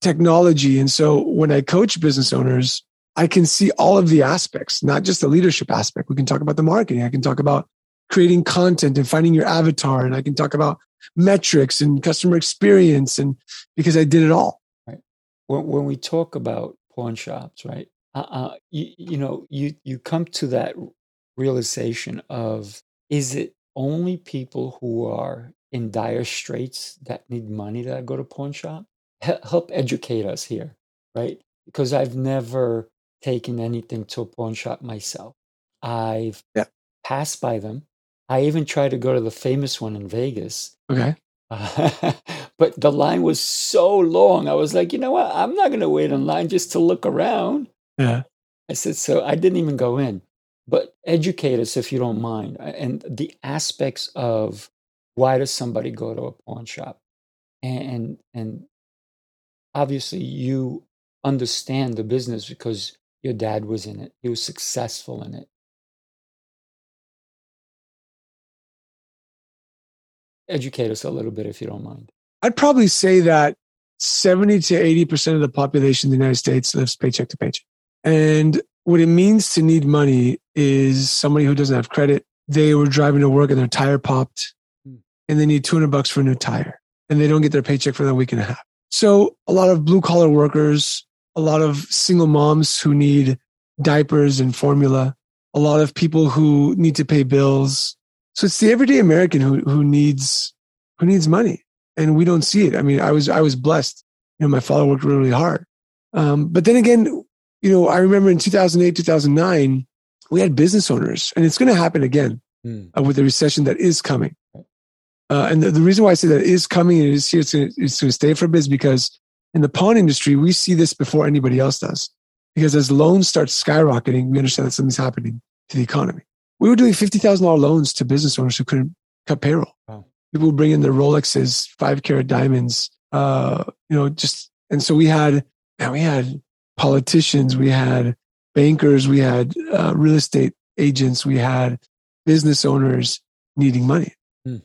technology. And so when I coach business owners, I can see all of the aspects, not just the leadership aspect. We can talk about the marketing. I can talk about creating content and finding your avatar. And I can talk about metrics and customer experience. And because I did it all. when, when we talk about pawn shops, right? Uh, uh, you, you know, you you come to that realization of is it only people who are in dire straits that need money that go to pawn shop? He- help educate us here, right? Because I've never taken anything to a pawn shop myself. I've Yeah. passed by them. I even tried to go to the famous one in Vegas, Okay. but the line was so long. I was like, you know what? I'm not going to wait in line just to look around. Yeah. I said, so I didn't even go in. But educate us if you don't mind. And the aspects of why does somebody go to a pawn shop? And and obviously you understand the business because your dad was in it. He was successful in it. Educate us a little bit if you don't mind. I'd probably say that 70 to 80% of the population in the United States lives paycheck to paycheck. And what it means to need money is somebody who doesn't have credit. They were driving to work and their tire popped Hmm. and they need 200 bucks for a new tire and they don't get their paycheck for a week and a half. So a lot of blue collar workers, a lot of single moms who need diapers and formula, a lot of people who need to pay bills. So it's the everyday American who, who needs, who needs money and we don't see it. I mean, I was I was blessed. You know, my father worked really, really hard. Um, but then again, you know, I remember in 2008, 2009, we had business owners, and it's going to happen again Hmm. uh, with the recession that is coming. Uh, and the, the reason why I say that is coming and it is here, it's going to stay for a bit, is because in the pawn industry, we see this before anybody else does. Because as loans start skyrocketing, we understand that something's happening to the economy. We were doing $50,000 loans to business owners who couldn't cut payroll. Wow. People bring in their Rolexes, five carat diamonds, uh, you know, just, and so we had, man, we had politicians, we had bankers, we had uh, real estate agents, we had business owners needing money. Hmm.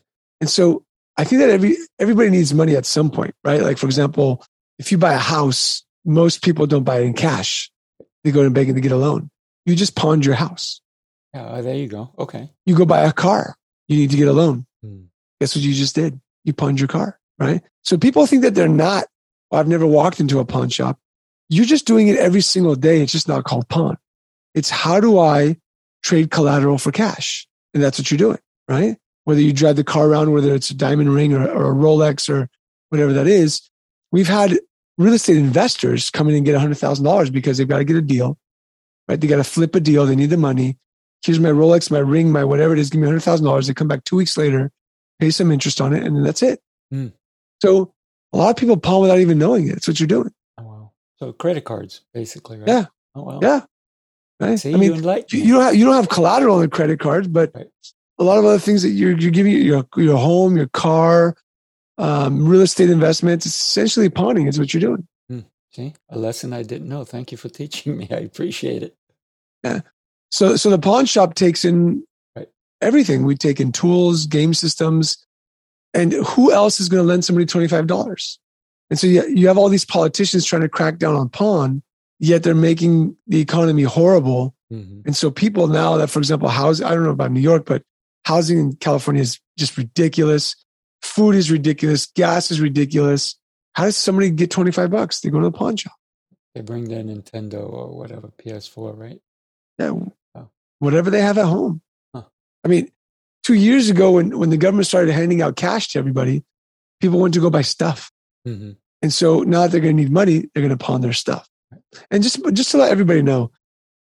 And so I think that every, everybody needs money at some point, right? Like, for example, if you buy a house, most people don't buy it in cash. They go to the bank and they get a loan. You just pawned your house. Yeah, oh, there you go. Okay. You go buy a car. You need to get a loan. Hmm. Guess what you just did? You pawned your car, right? So people think that they're not, "Oh, I've never walked into a pawn shop. You're just doing it every single day. It's just not called pawn. It's how do I trade collateral for cash? And that's what you're doing, right? whether you drive the car around, whether it's a diamond ring or, or a Rolex or whatever that is. We've had real estate investors come in and get $100,000 because they've got to get a deal, right? They got to flip a deal. They need the money. Here's my Rolex, my ring, my whatever it is. Give me $100,000. They come back two weeks later, pay some interest on it, and then that's it. Mm. So a lot of people pawn without even knowing it. That's what you're doing. So credit cards, basically, right? Yeah. Oh, wow. Yeah. Right. See, I mean, you, you, don't have, you don't have collateral on credit cards, but right. a lot of other things that you're, you're giving your, your home, your car, um, real estate investments, essentially pawning is what you're doing. Hmm. See, a lesson I didn't know. Thank you for teaching me. I appreciate it. Yeah. So, so the pawn shop takes in right. everything. We take in tools, game systems, and who else is going to lend somebody $25? And so you, you have all these politicians trying to crack down on pawn, yet they're making the economy horrible. Mm-hmm. And so people now that, for example, housing, I don't know about New York, but housing in California is just ridiculous. Food is ridiculous. Gas is ridiculous. How does somebody get 25 bucks? They go to the pawn shop. They bring their Nintendo or whatever, PS4, right? Yeah. Oh. Whatever they have at home. Huh. I mean, two years ago when, when the government started handing out cash to everybody, people went to go buy stuff. Mm-hmm. And so now that they're going to need money, they're going to pawn their stuff. And just, just to let everybody know,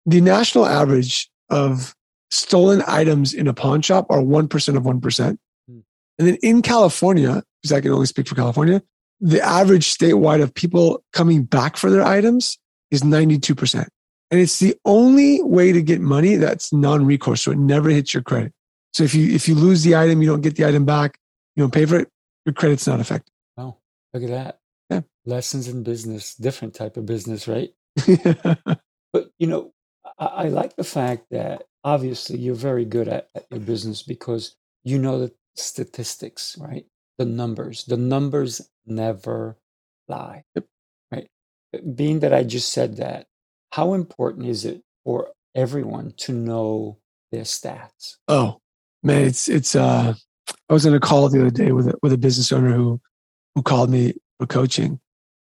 the national average of stolen items in a pawn shop are 1% of 1%. Mm. And then in California, because I can only speak for California, the average statewide of people coming back for their items is 92%. And it's the only way to get money that's non-recourse. So it never hits your credit. So if you if you lose the item, you don't get the item back, you don't pay for it, your credit's not affected. Look at that. Yeah. Lessons in business, different type of business, right? but you know, I, I, like the fact that obviously you're very good at, at your business because you know the statistics, right? The numbers. The numbers never lie. Yep. Right. Being that I just said that, how important is it for everyone to know their stats? Oh, man, it's it's. uh I was on a call the other day with a, with a business owner who who called me for coaching,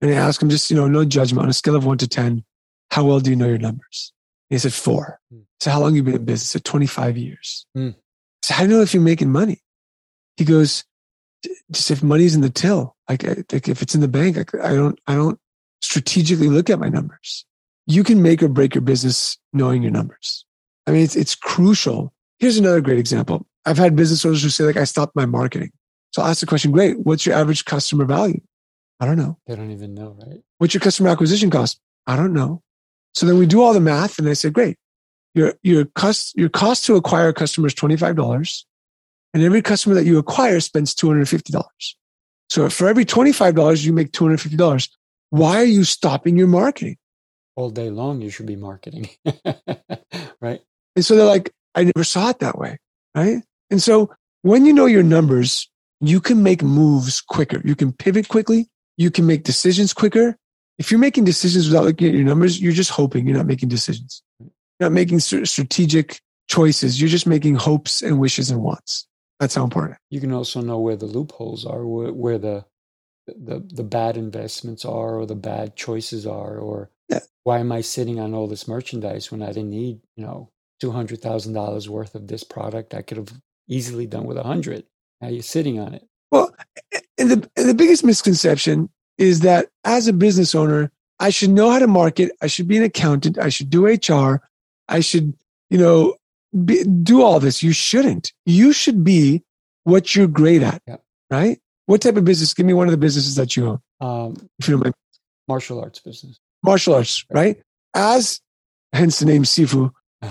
and I asked him just you know no judgment on a scale of one to ten, how well do you know your numbers? And he said four. Mm. So how long you been in business? I said twenty five years. Mm. So how do you know if you're making money? He goes, just if money's in the till, like, like if it's in the bank, I, I don't I don't strategically look at my numbers. You can make or break your business knowing your numbers. I mean, it's it's crucial Here's another great example. I've had business owners who say, like, I stopped my marketing. So I'll ask the question, great, what's your average customer value? I don't know. They don't even know, right? What's your customer acquisition cost? I don't know. So then we do all the math and I say, great, your, your cost, your cost to acquire a customer is $25 and every customer that you acquire spends $250. So for every $25, you make $250. Why are you stopping your marketing? All day long, you should be marketing. right. And so they're like, I never saw it that way. Right. And so when you know your numbers, you can make moves quicker. You can pivot quickly. You can make decisions quicker. If you're making decisions without looking at your numbers, you're just hoping you're not making decisions. You're not making strategic choices. You're just making hopes and wishes and wants. That's how important. You can also know where the loopholes are, where, where the, the the bad investments are, or the bad choices are, or yeah. why am I sitting on all this merchandise when I didn't need, you know, $200,000 worth of this product. I could have easily done with a hundred. Now you're sitting on it. Well, and the, and the biggest misconception is that as a business owner, I should know how to market. I should be an accountant. I should do HR. I should, you know, be, do all this. You shouldn't. You should be what you're great at, yeah. right? What type of business? Give me one of the businesses that you own. Um, if you don't mind. Martial arts business. Martial arts, right? As, hence the name Sifu,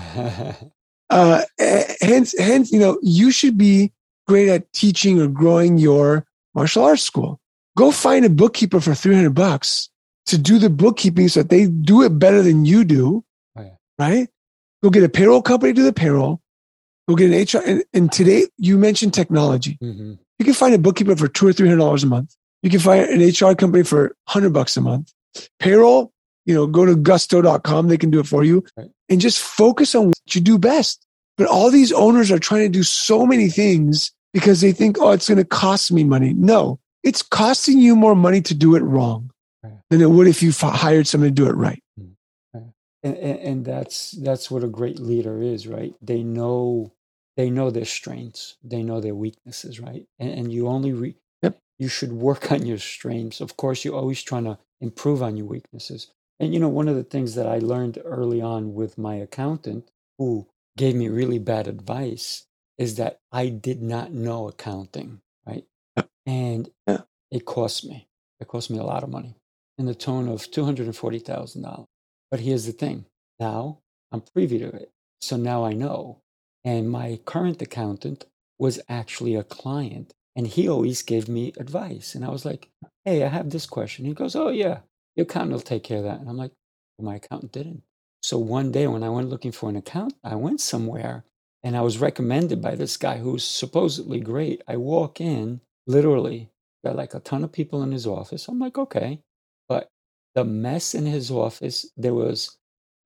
uh, hence, hence, you know, you should be great at teaching or growing your martial arts school. Go find a bookkeeper for 300 bucks to do the bookkeeping so that they do it better than you do. Oh, yeah. Right? Go get a payroll company to do the payroll. Go get an HR. And, and today you mentioned technology. Mm-hmm. You can find a bookkeeper for two or three hundred dollars a month. You can find an HR company for hundred bucks a month. Payroll, you know, go to gusto.com. They can do it for you right. and just focus on what you do best. But all these owners are trying to do so many things because they think, oh, it's going to cost me money. No, it's costing you more money to do it wrong than it would if you hired someone to do it right. Hmm. And, and, and that's that's what a great leader is, right? They know they know their strengths, they know their weaknesses, right? And, and you only re- Yep. you should work on your strengths. Of course, you're always trying to improve on your weaknesses. And you know, one of the things that I learned early on with my accountant, who gave me really bad advice, is that I did not know accounting, right? And Yeah. it cost me. It cost me a lot of money in the tone of two hundred and forty thousand dollars. But here's the thing: now I'm privy to it, so now I know. And my current accountant was actually a client, and he always gave me advice. And I was like, "Hey, I have this question." He goes, "Oh yeah, your accountant will take care of that." And I'm like, well, "My accountant didn't." So one day when I went looking for an account, I went somewhere and I was recommended by this guy who's supposedly great. I walk in, literally, got like a ton of people in his office. I'm like, okay. But the mess in his office, there was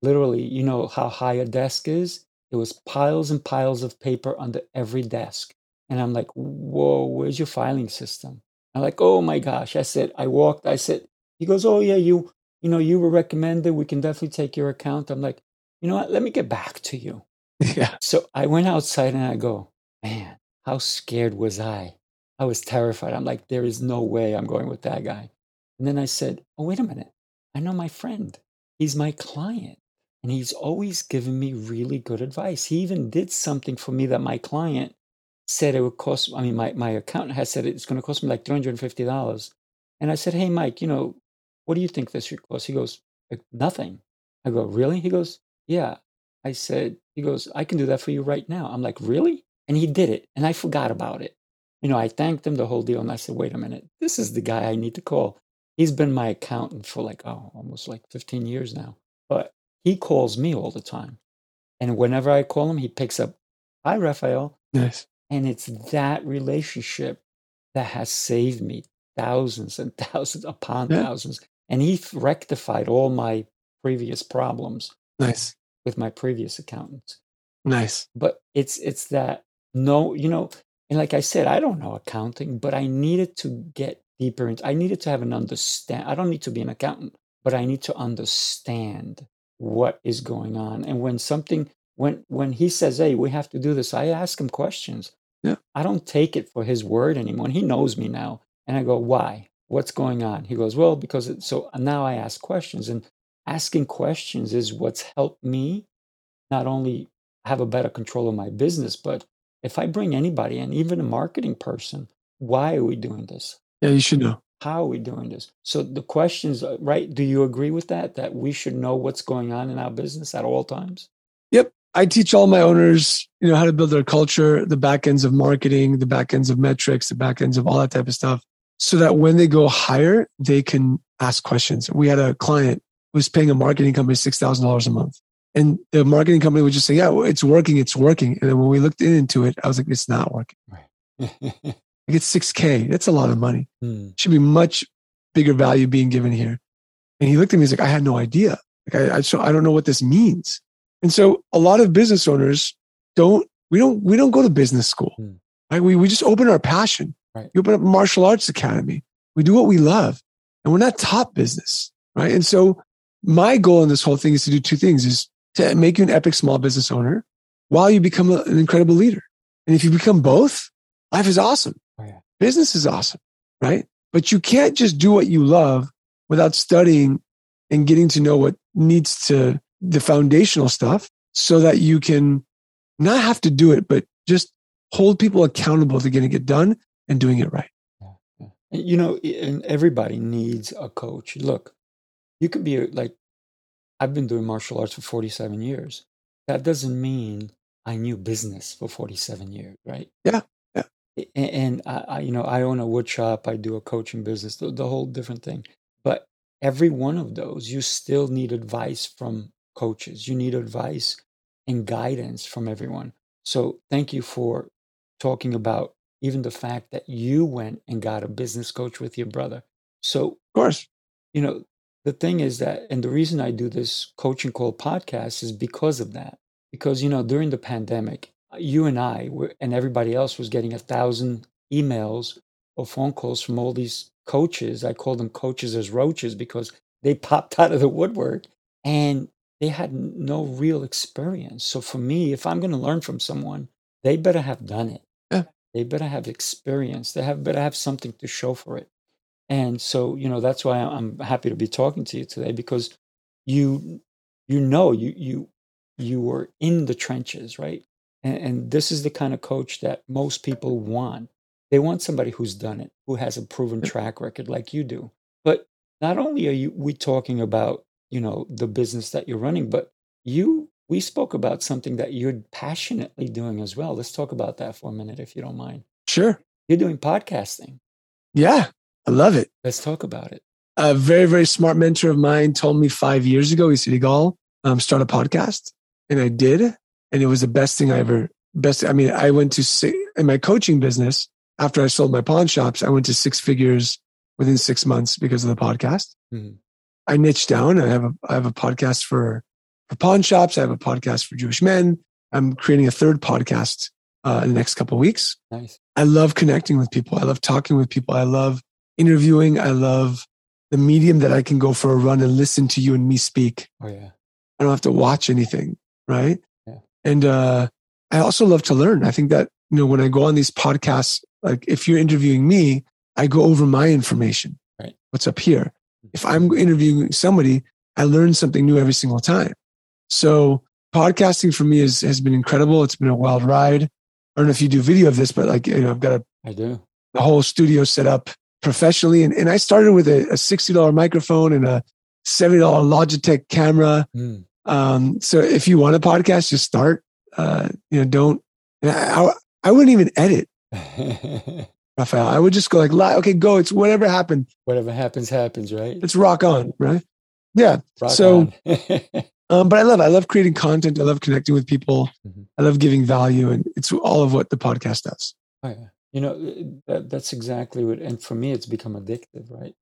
literally, you know how high a desk is? There was piles and piles of paper under every desk. And I'm like, whoa, where's your filing system? I'm like, oh my gosh. I said, I walked, I said, he goes, oh yeah, you, you know, you were recommended. We can definitely take your account. I'm like, you know what? Let me get back to you. Yeah. So I went outside and I go, man, how scared was I? I was terrified. I'm like, there is no way I'm going with that guy. And then I said, oh, wait a minute. I know my friend. He's my client. And he's always given me really good advice. He even did something for me that my client said it would cost, I mean, my, my accountant has said it's going to cost me like $350. And I said, hey, Mike, you know, what do you think this should cost? He goes, nothing. I go, really? He goes, yeah. I said, he goes, I can do that for you right now. I'm like, really? And he did it. And I forgot about it. You know, I thanked him the whole deal. And I said, wait a minute, this is the guy I need to call. He's been my accountant for like, oh, almost like 15 years now. But he calls me all the time. And whenever I call him, he picks up, hi, Raphael. Nice. And it's that relationship that has saved me thousands and thousands upon Yeah. thousands. And he rectified all my previous problems Nice. With my previous accountants. Nice. But it's it's that no, you know, and like I said, I don't know accounting, but I needed to get deeper into I needed to have an understand. I don't need to be an accountant, but I need to understand what is going on. And when something when when he says, Hey, we have to do this, I ask him questions. Yeah. I don't take it for his word anymore. And he knows me now. And I go, Why? What's going on? He goes, Well, because it, so now I ask questions. And asking questions is what's helped me not only have a better control of my business, but if I bring anybody in, even a marketing person, why are we doing this? Yeah, you should know. How are we doing this? So the questions, uh, right? Do you agree with that? That we should know what's going on in our business at all times? Yep. I teach all my owners, you know, how to build their culture, the back ends of marketing, the back ends of metrics, the back ends of all that type of stuff, so that when they go higher, they can ask questions. We had a client was paying a marketing company $6,000 a month. And the marketing company would just say, yeah, well, it's working, it's working. And then when we looked into it, I was like, it's not working. Right. Like it's 6K. That's a lot of money. Hmm. Should be much bigger value being given here. And he looked at me, he's like, I had no idea. Like, I, I, so I don't know what this means. And so a lot of business owners don't, we don't, we don't go to business school. Hmm. Right? We, we just open our passion. Right. We open up a martial arts academy. We do what we love and we're not top business. Right. And so my goal in this whole thing is to do two things is to make you an epic small business owner while you become a, an incredible leader. And if you become both, life is awesome. Oh, yeah. Business is awesome. Right. But you can't just do what you love without studying and getting to know what needs to the foundational stuff so that you can not have to do it, but just hold people accountable to getting it done and doing it right. You know, and everybody needs a coach. Look, you could be like, I've been doing martial arts for 47 years. That doesn't mean I knew business for 47 years, right? Yeah, yeah. And, I, I, you know, I own a wood shop. I do a coaching business, the, the whole different thing. But every one of those, you still need advice from coaches. You need advice and guidance from everyone. So thank you for talking about even the fact that you went and got a business coach with your brother. So Of course. you know, the thing is that, and the reason I do this coaching call podcast is because of that. Because, you know, during the pandemic, you and I were, and everybody else was getting a thousand emails or phone calls from all these coaches. I call them coaches as roaches because they popped out of the woodwork and they had no real experience. So for me, if I'm going to learn from someone, they better have done it. Yeah. They better have experience. They have better have something to show for it. And so, you know, that's why I'm happy to be talking to you today because you you know you you you were in the trenches, right? And, and this is the kind of coach that most people want. They want somebody who's done it, who has a proven track record like you do. But not only are you we talking about, you know, the business that you're running, but you we spoke about something that you're passionately doing as well. Let's talk about that for a minute if you don't mind. Sure. You're doing podcasting. Yeah, I love it. Let's talk about it. A very, very smart mentor of mine told me five years ago, he said, Yigal, um, start a podcast. And I did. And it was the best thing I ever, best. I mean, I went to, in my coaching business, after I sold my pawn shops, I went to six figures within six months because of the podcast. Mm-hmm. I niched down. I have a, I have a podcast for, for pawn shops. I have a podcast for Jewish men. I'm creating a third podcast uh, in the next couple of weeks. Nice. I love connecting with people. I love talking with people. I love interviewing. I love the medium that I can go for a run and listen to you and me speak. Oh yeah. I don't have to watch anything, right? Yeah. And uh, I also love to learn. I think that you know when I go on these podcasts, like if you're interviewing me, I go over my information. Right. What's up here? If I'm interviewing somebody, I learn something new every single time. So podcasting for me is, has been incredible. It's been a wild ride. I don't know if you do video of this, but like, you know, I've got a, I do the whole studio set up professionally. And, and I started with a, a $60 microphone and a $70 Logitech camera. Mm. Um, so if you want a podcast, just start, uh, you know, don't, I, I, I wouldn't even edit. Raphael, I would just go like, okay, go. It's whatever happened. Whatever happens, happens, right? It's rock on, right? Yeah. Rock so, um, but I love, I love creating content. I love connecting with people. Mm-hmm. I love giving value, and it's all of what the podcast does. Oh, yeah. You know, that, that's exactly what, and for me, it's become addictive, right?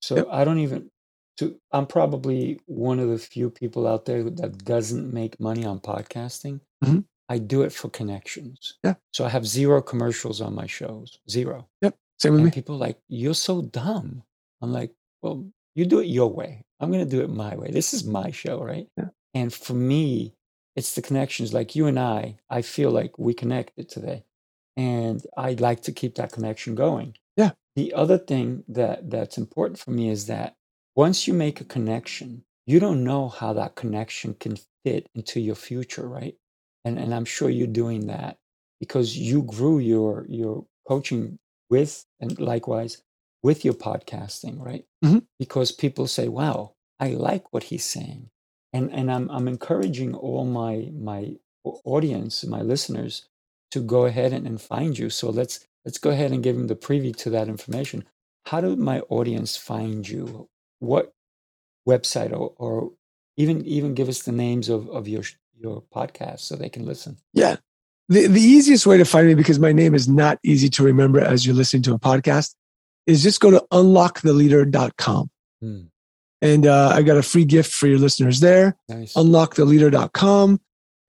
So yep. I don't even, to, I'm probably one of the few people out there that doesn't make money on podcasting. Mm-hmm. I do it for connections. Yeah. So I have zero commercials on my shows. Zero. Yep. Same with and me. People like, you're so dumb. I'm like, well, you do it your way. I'm going to do it my way. This is my show, right? Yeah. And for me, it's the connections like you and I, I feel like we connected today. And I'd like to keep that connection going. Yeah. The other thing that that's important for me is that once you make a connection, you don't know how that connection can fit into your future, right? And and I'm sure you're doing that because you grew your your coaching with and likewise with your podcasting, right? Mm-hmm. Because people say, "Wow, I like what he's saying," and and I'm I'm encouraging all my my audience, my listeners, to go ahead and, and find you. So let's let's go ahead and give them the preview to that information. How do my audience find you? What website or, or even even give us the names of, of your your podcast so they can listen? Yeah. The, the easiest way to find me, because my name is not easy to remember as you're listening to a podcast, is just go to unlocktheleader.com. Hmm. And uh, I got a free gift for your listeners there. Nice. Unlocktheleader.com.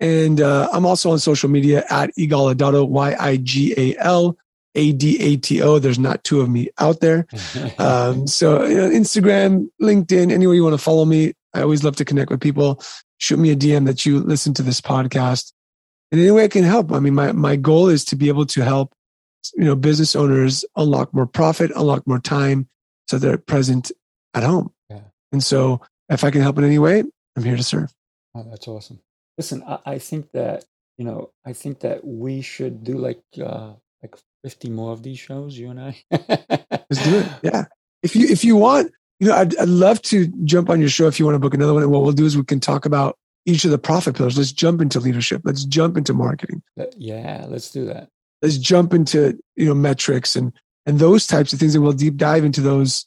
And uh, I'm also on social media at Yigal Adato, Y I G A L A D A T O. There's not two of me out there. um, so, you know, Instagram, LinkedIn, anywhere you want to follow me. I always love to connect with people. Shoot me a DM that you listen to this podcast. And any way I can help. I mean, my, my goal is to be able to help, you know, business owners unlock more profit, unlock more time so they're present at home. Yeah. And so if I can help in any way, I'm here to serve. Oh, that's awesome. Listen, I, I think that, you know, I think that we should do like, uh, like 50 more of these shows, you and I. Let's do it. Yeah. If you, if you want, you know, I'd, I'd love to jump on your show if you want to book another one. And what we'll do is we can talk about each of the profit pillars. Let's jump into leadership. Let's jump into marketing. Yeah, let's do that. Let's jump into, you know, metrics and, and those types of things. And we'll deep dive into those,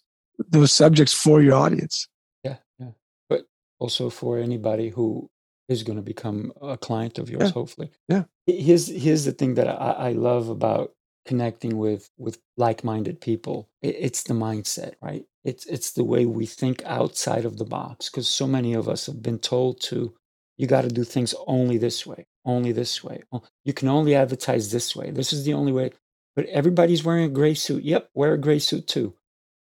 those subjects for your audience. Yeah. Yeah. But also for anybody who is going to become a client of yours, yeah. hopefully. Yeah. Here's, here's the thing that I, I love about connecting with, with like-minded people. It, it's the mindset, right? It's it's the way we think outside of the box because so many of us have been told to you got to do things only this way, only this way. Oh, you can only advertise this way. This is the only way. But everybody's wearing a gray suit. Yep, wear a gray suit too.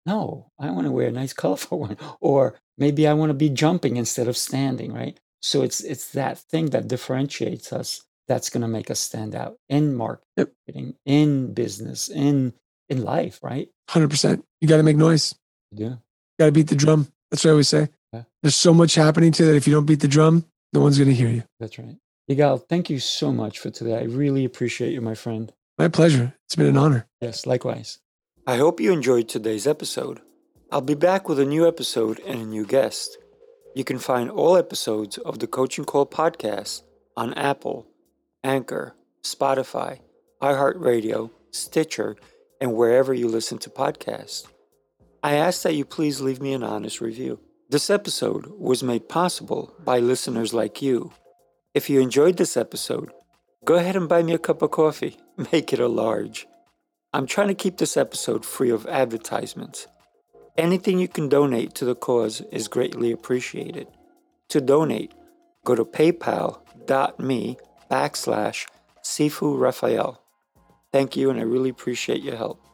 No, I want to wear a nice colorful one. Or maybe I want to be jumping instead of standing, right? So it's it's that thing that differentiates us that's going to make us stand out in marketing, yep. in business, in in life, right? 100%. You got to make noise. Yeah. Got to beat the drum. That's what I always say. Yeah. There's so much happening today that if you don't beat the drum, no one's going to hear you. That's right. Yigal, thank you so much for today. I really appreciate you, my friend. My pleasure. It's been an honor. Yes, likewise. I hope you enjoyed today's episode. I'll be back with a new episode and a new guest. You can find all episodes of the Coaching Call podcast on Apple, Anchor, Spotify, iHeartRadio, Stitcher, and wherever you listen to podcasts. I ask that you please leave me an honest review. This episode was made possible by listeners like you. If you enjoyed this episode, go ahead and buy me a cup of coffee. Make it a large. I'm trying to keep this episode free of advertisements. Anything you can donate to the cause is greatly appreciated. To donate, go to paypal.me backslash Sifu Raphael. Thank you, and I really appreciate your help.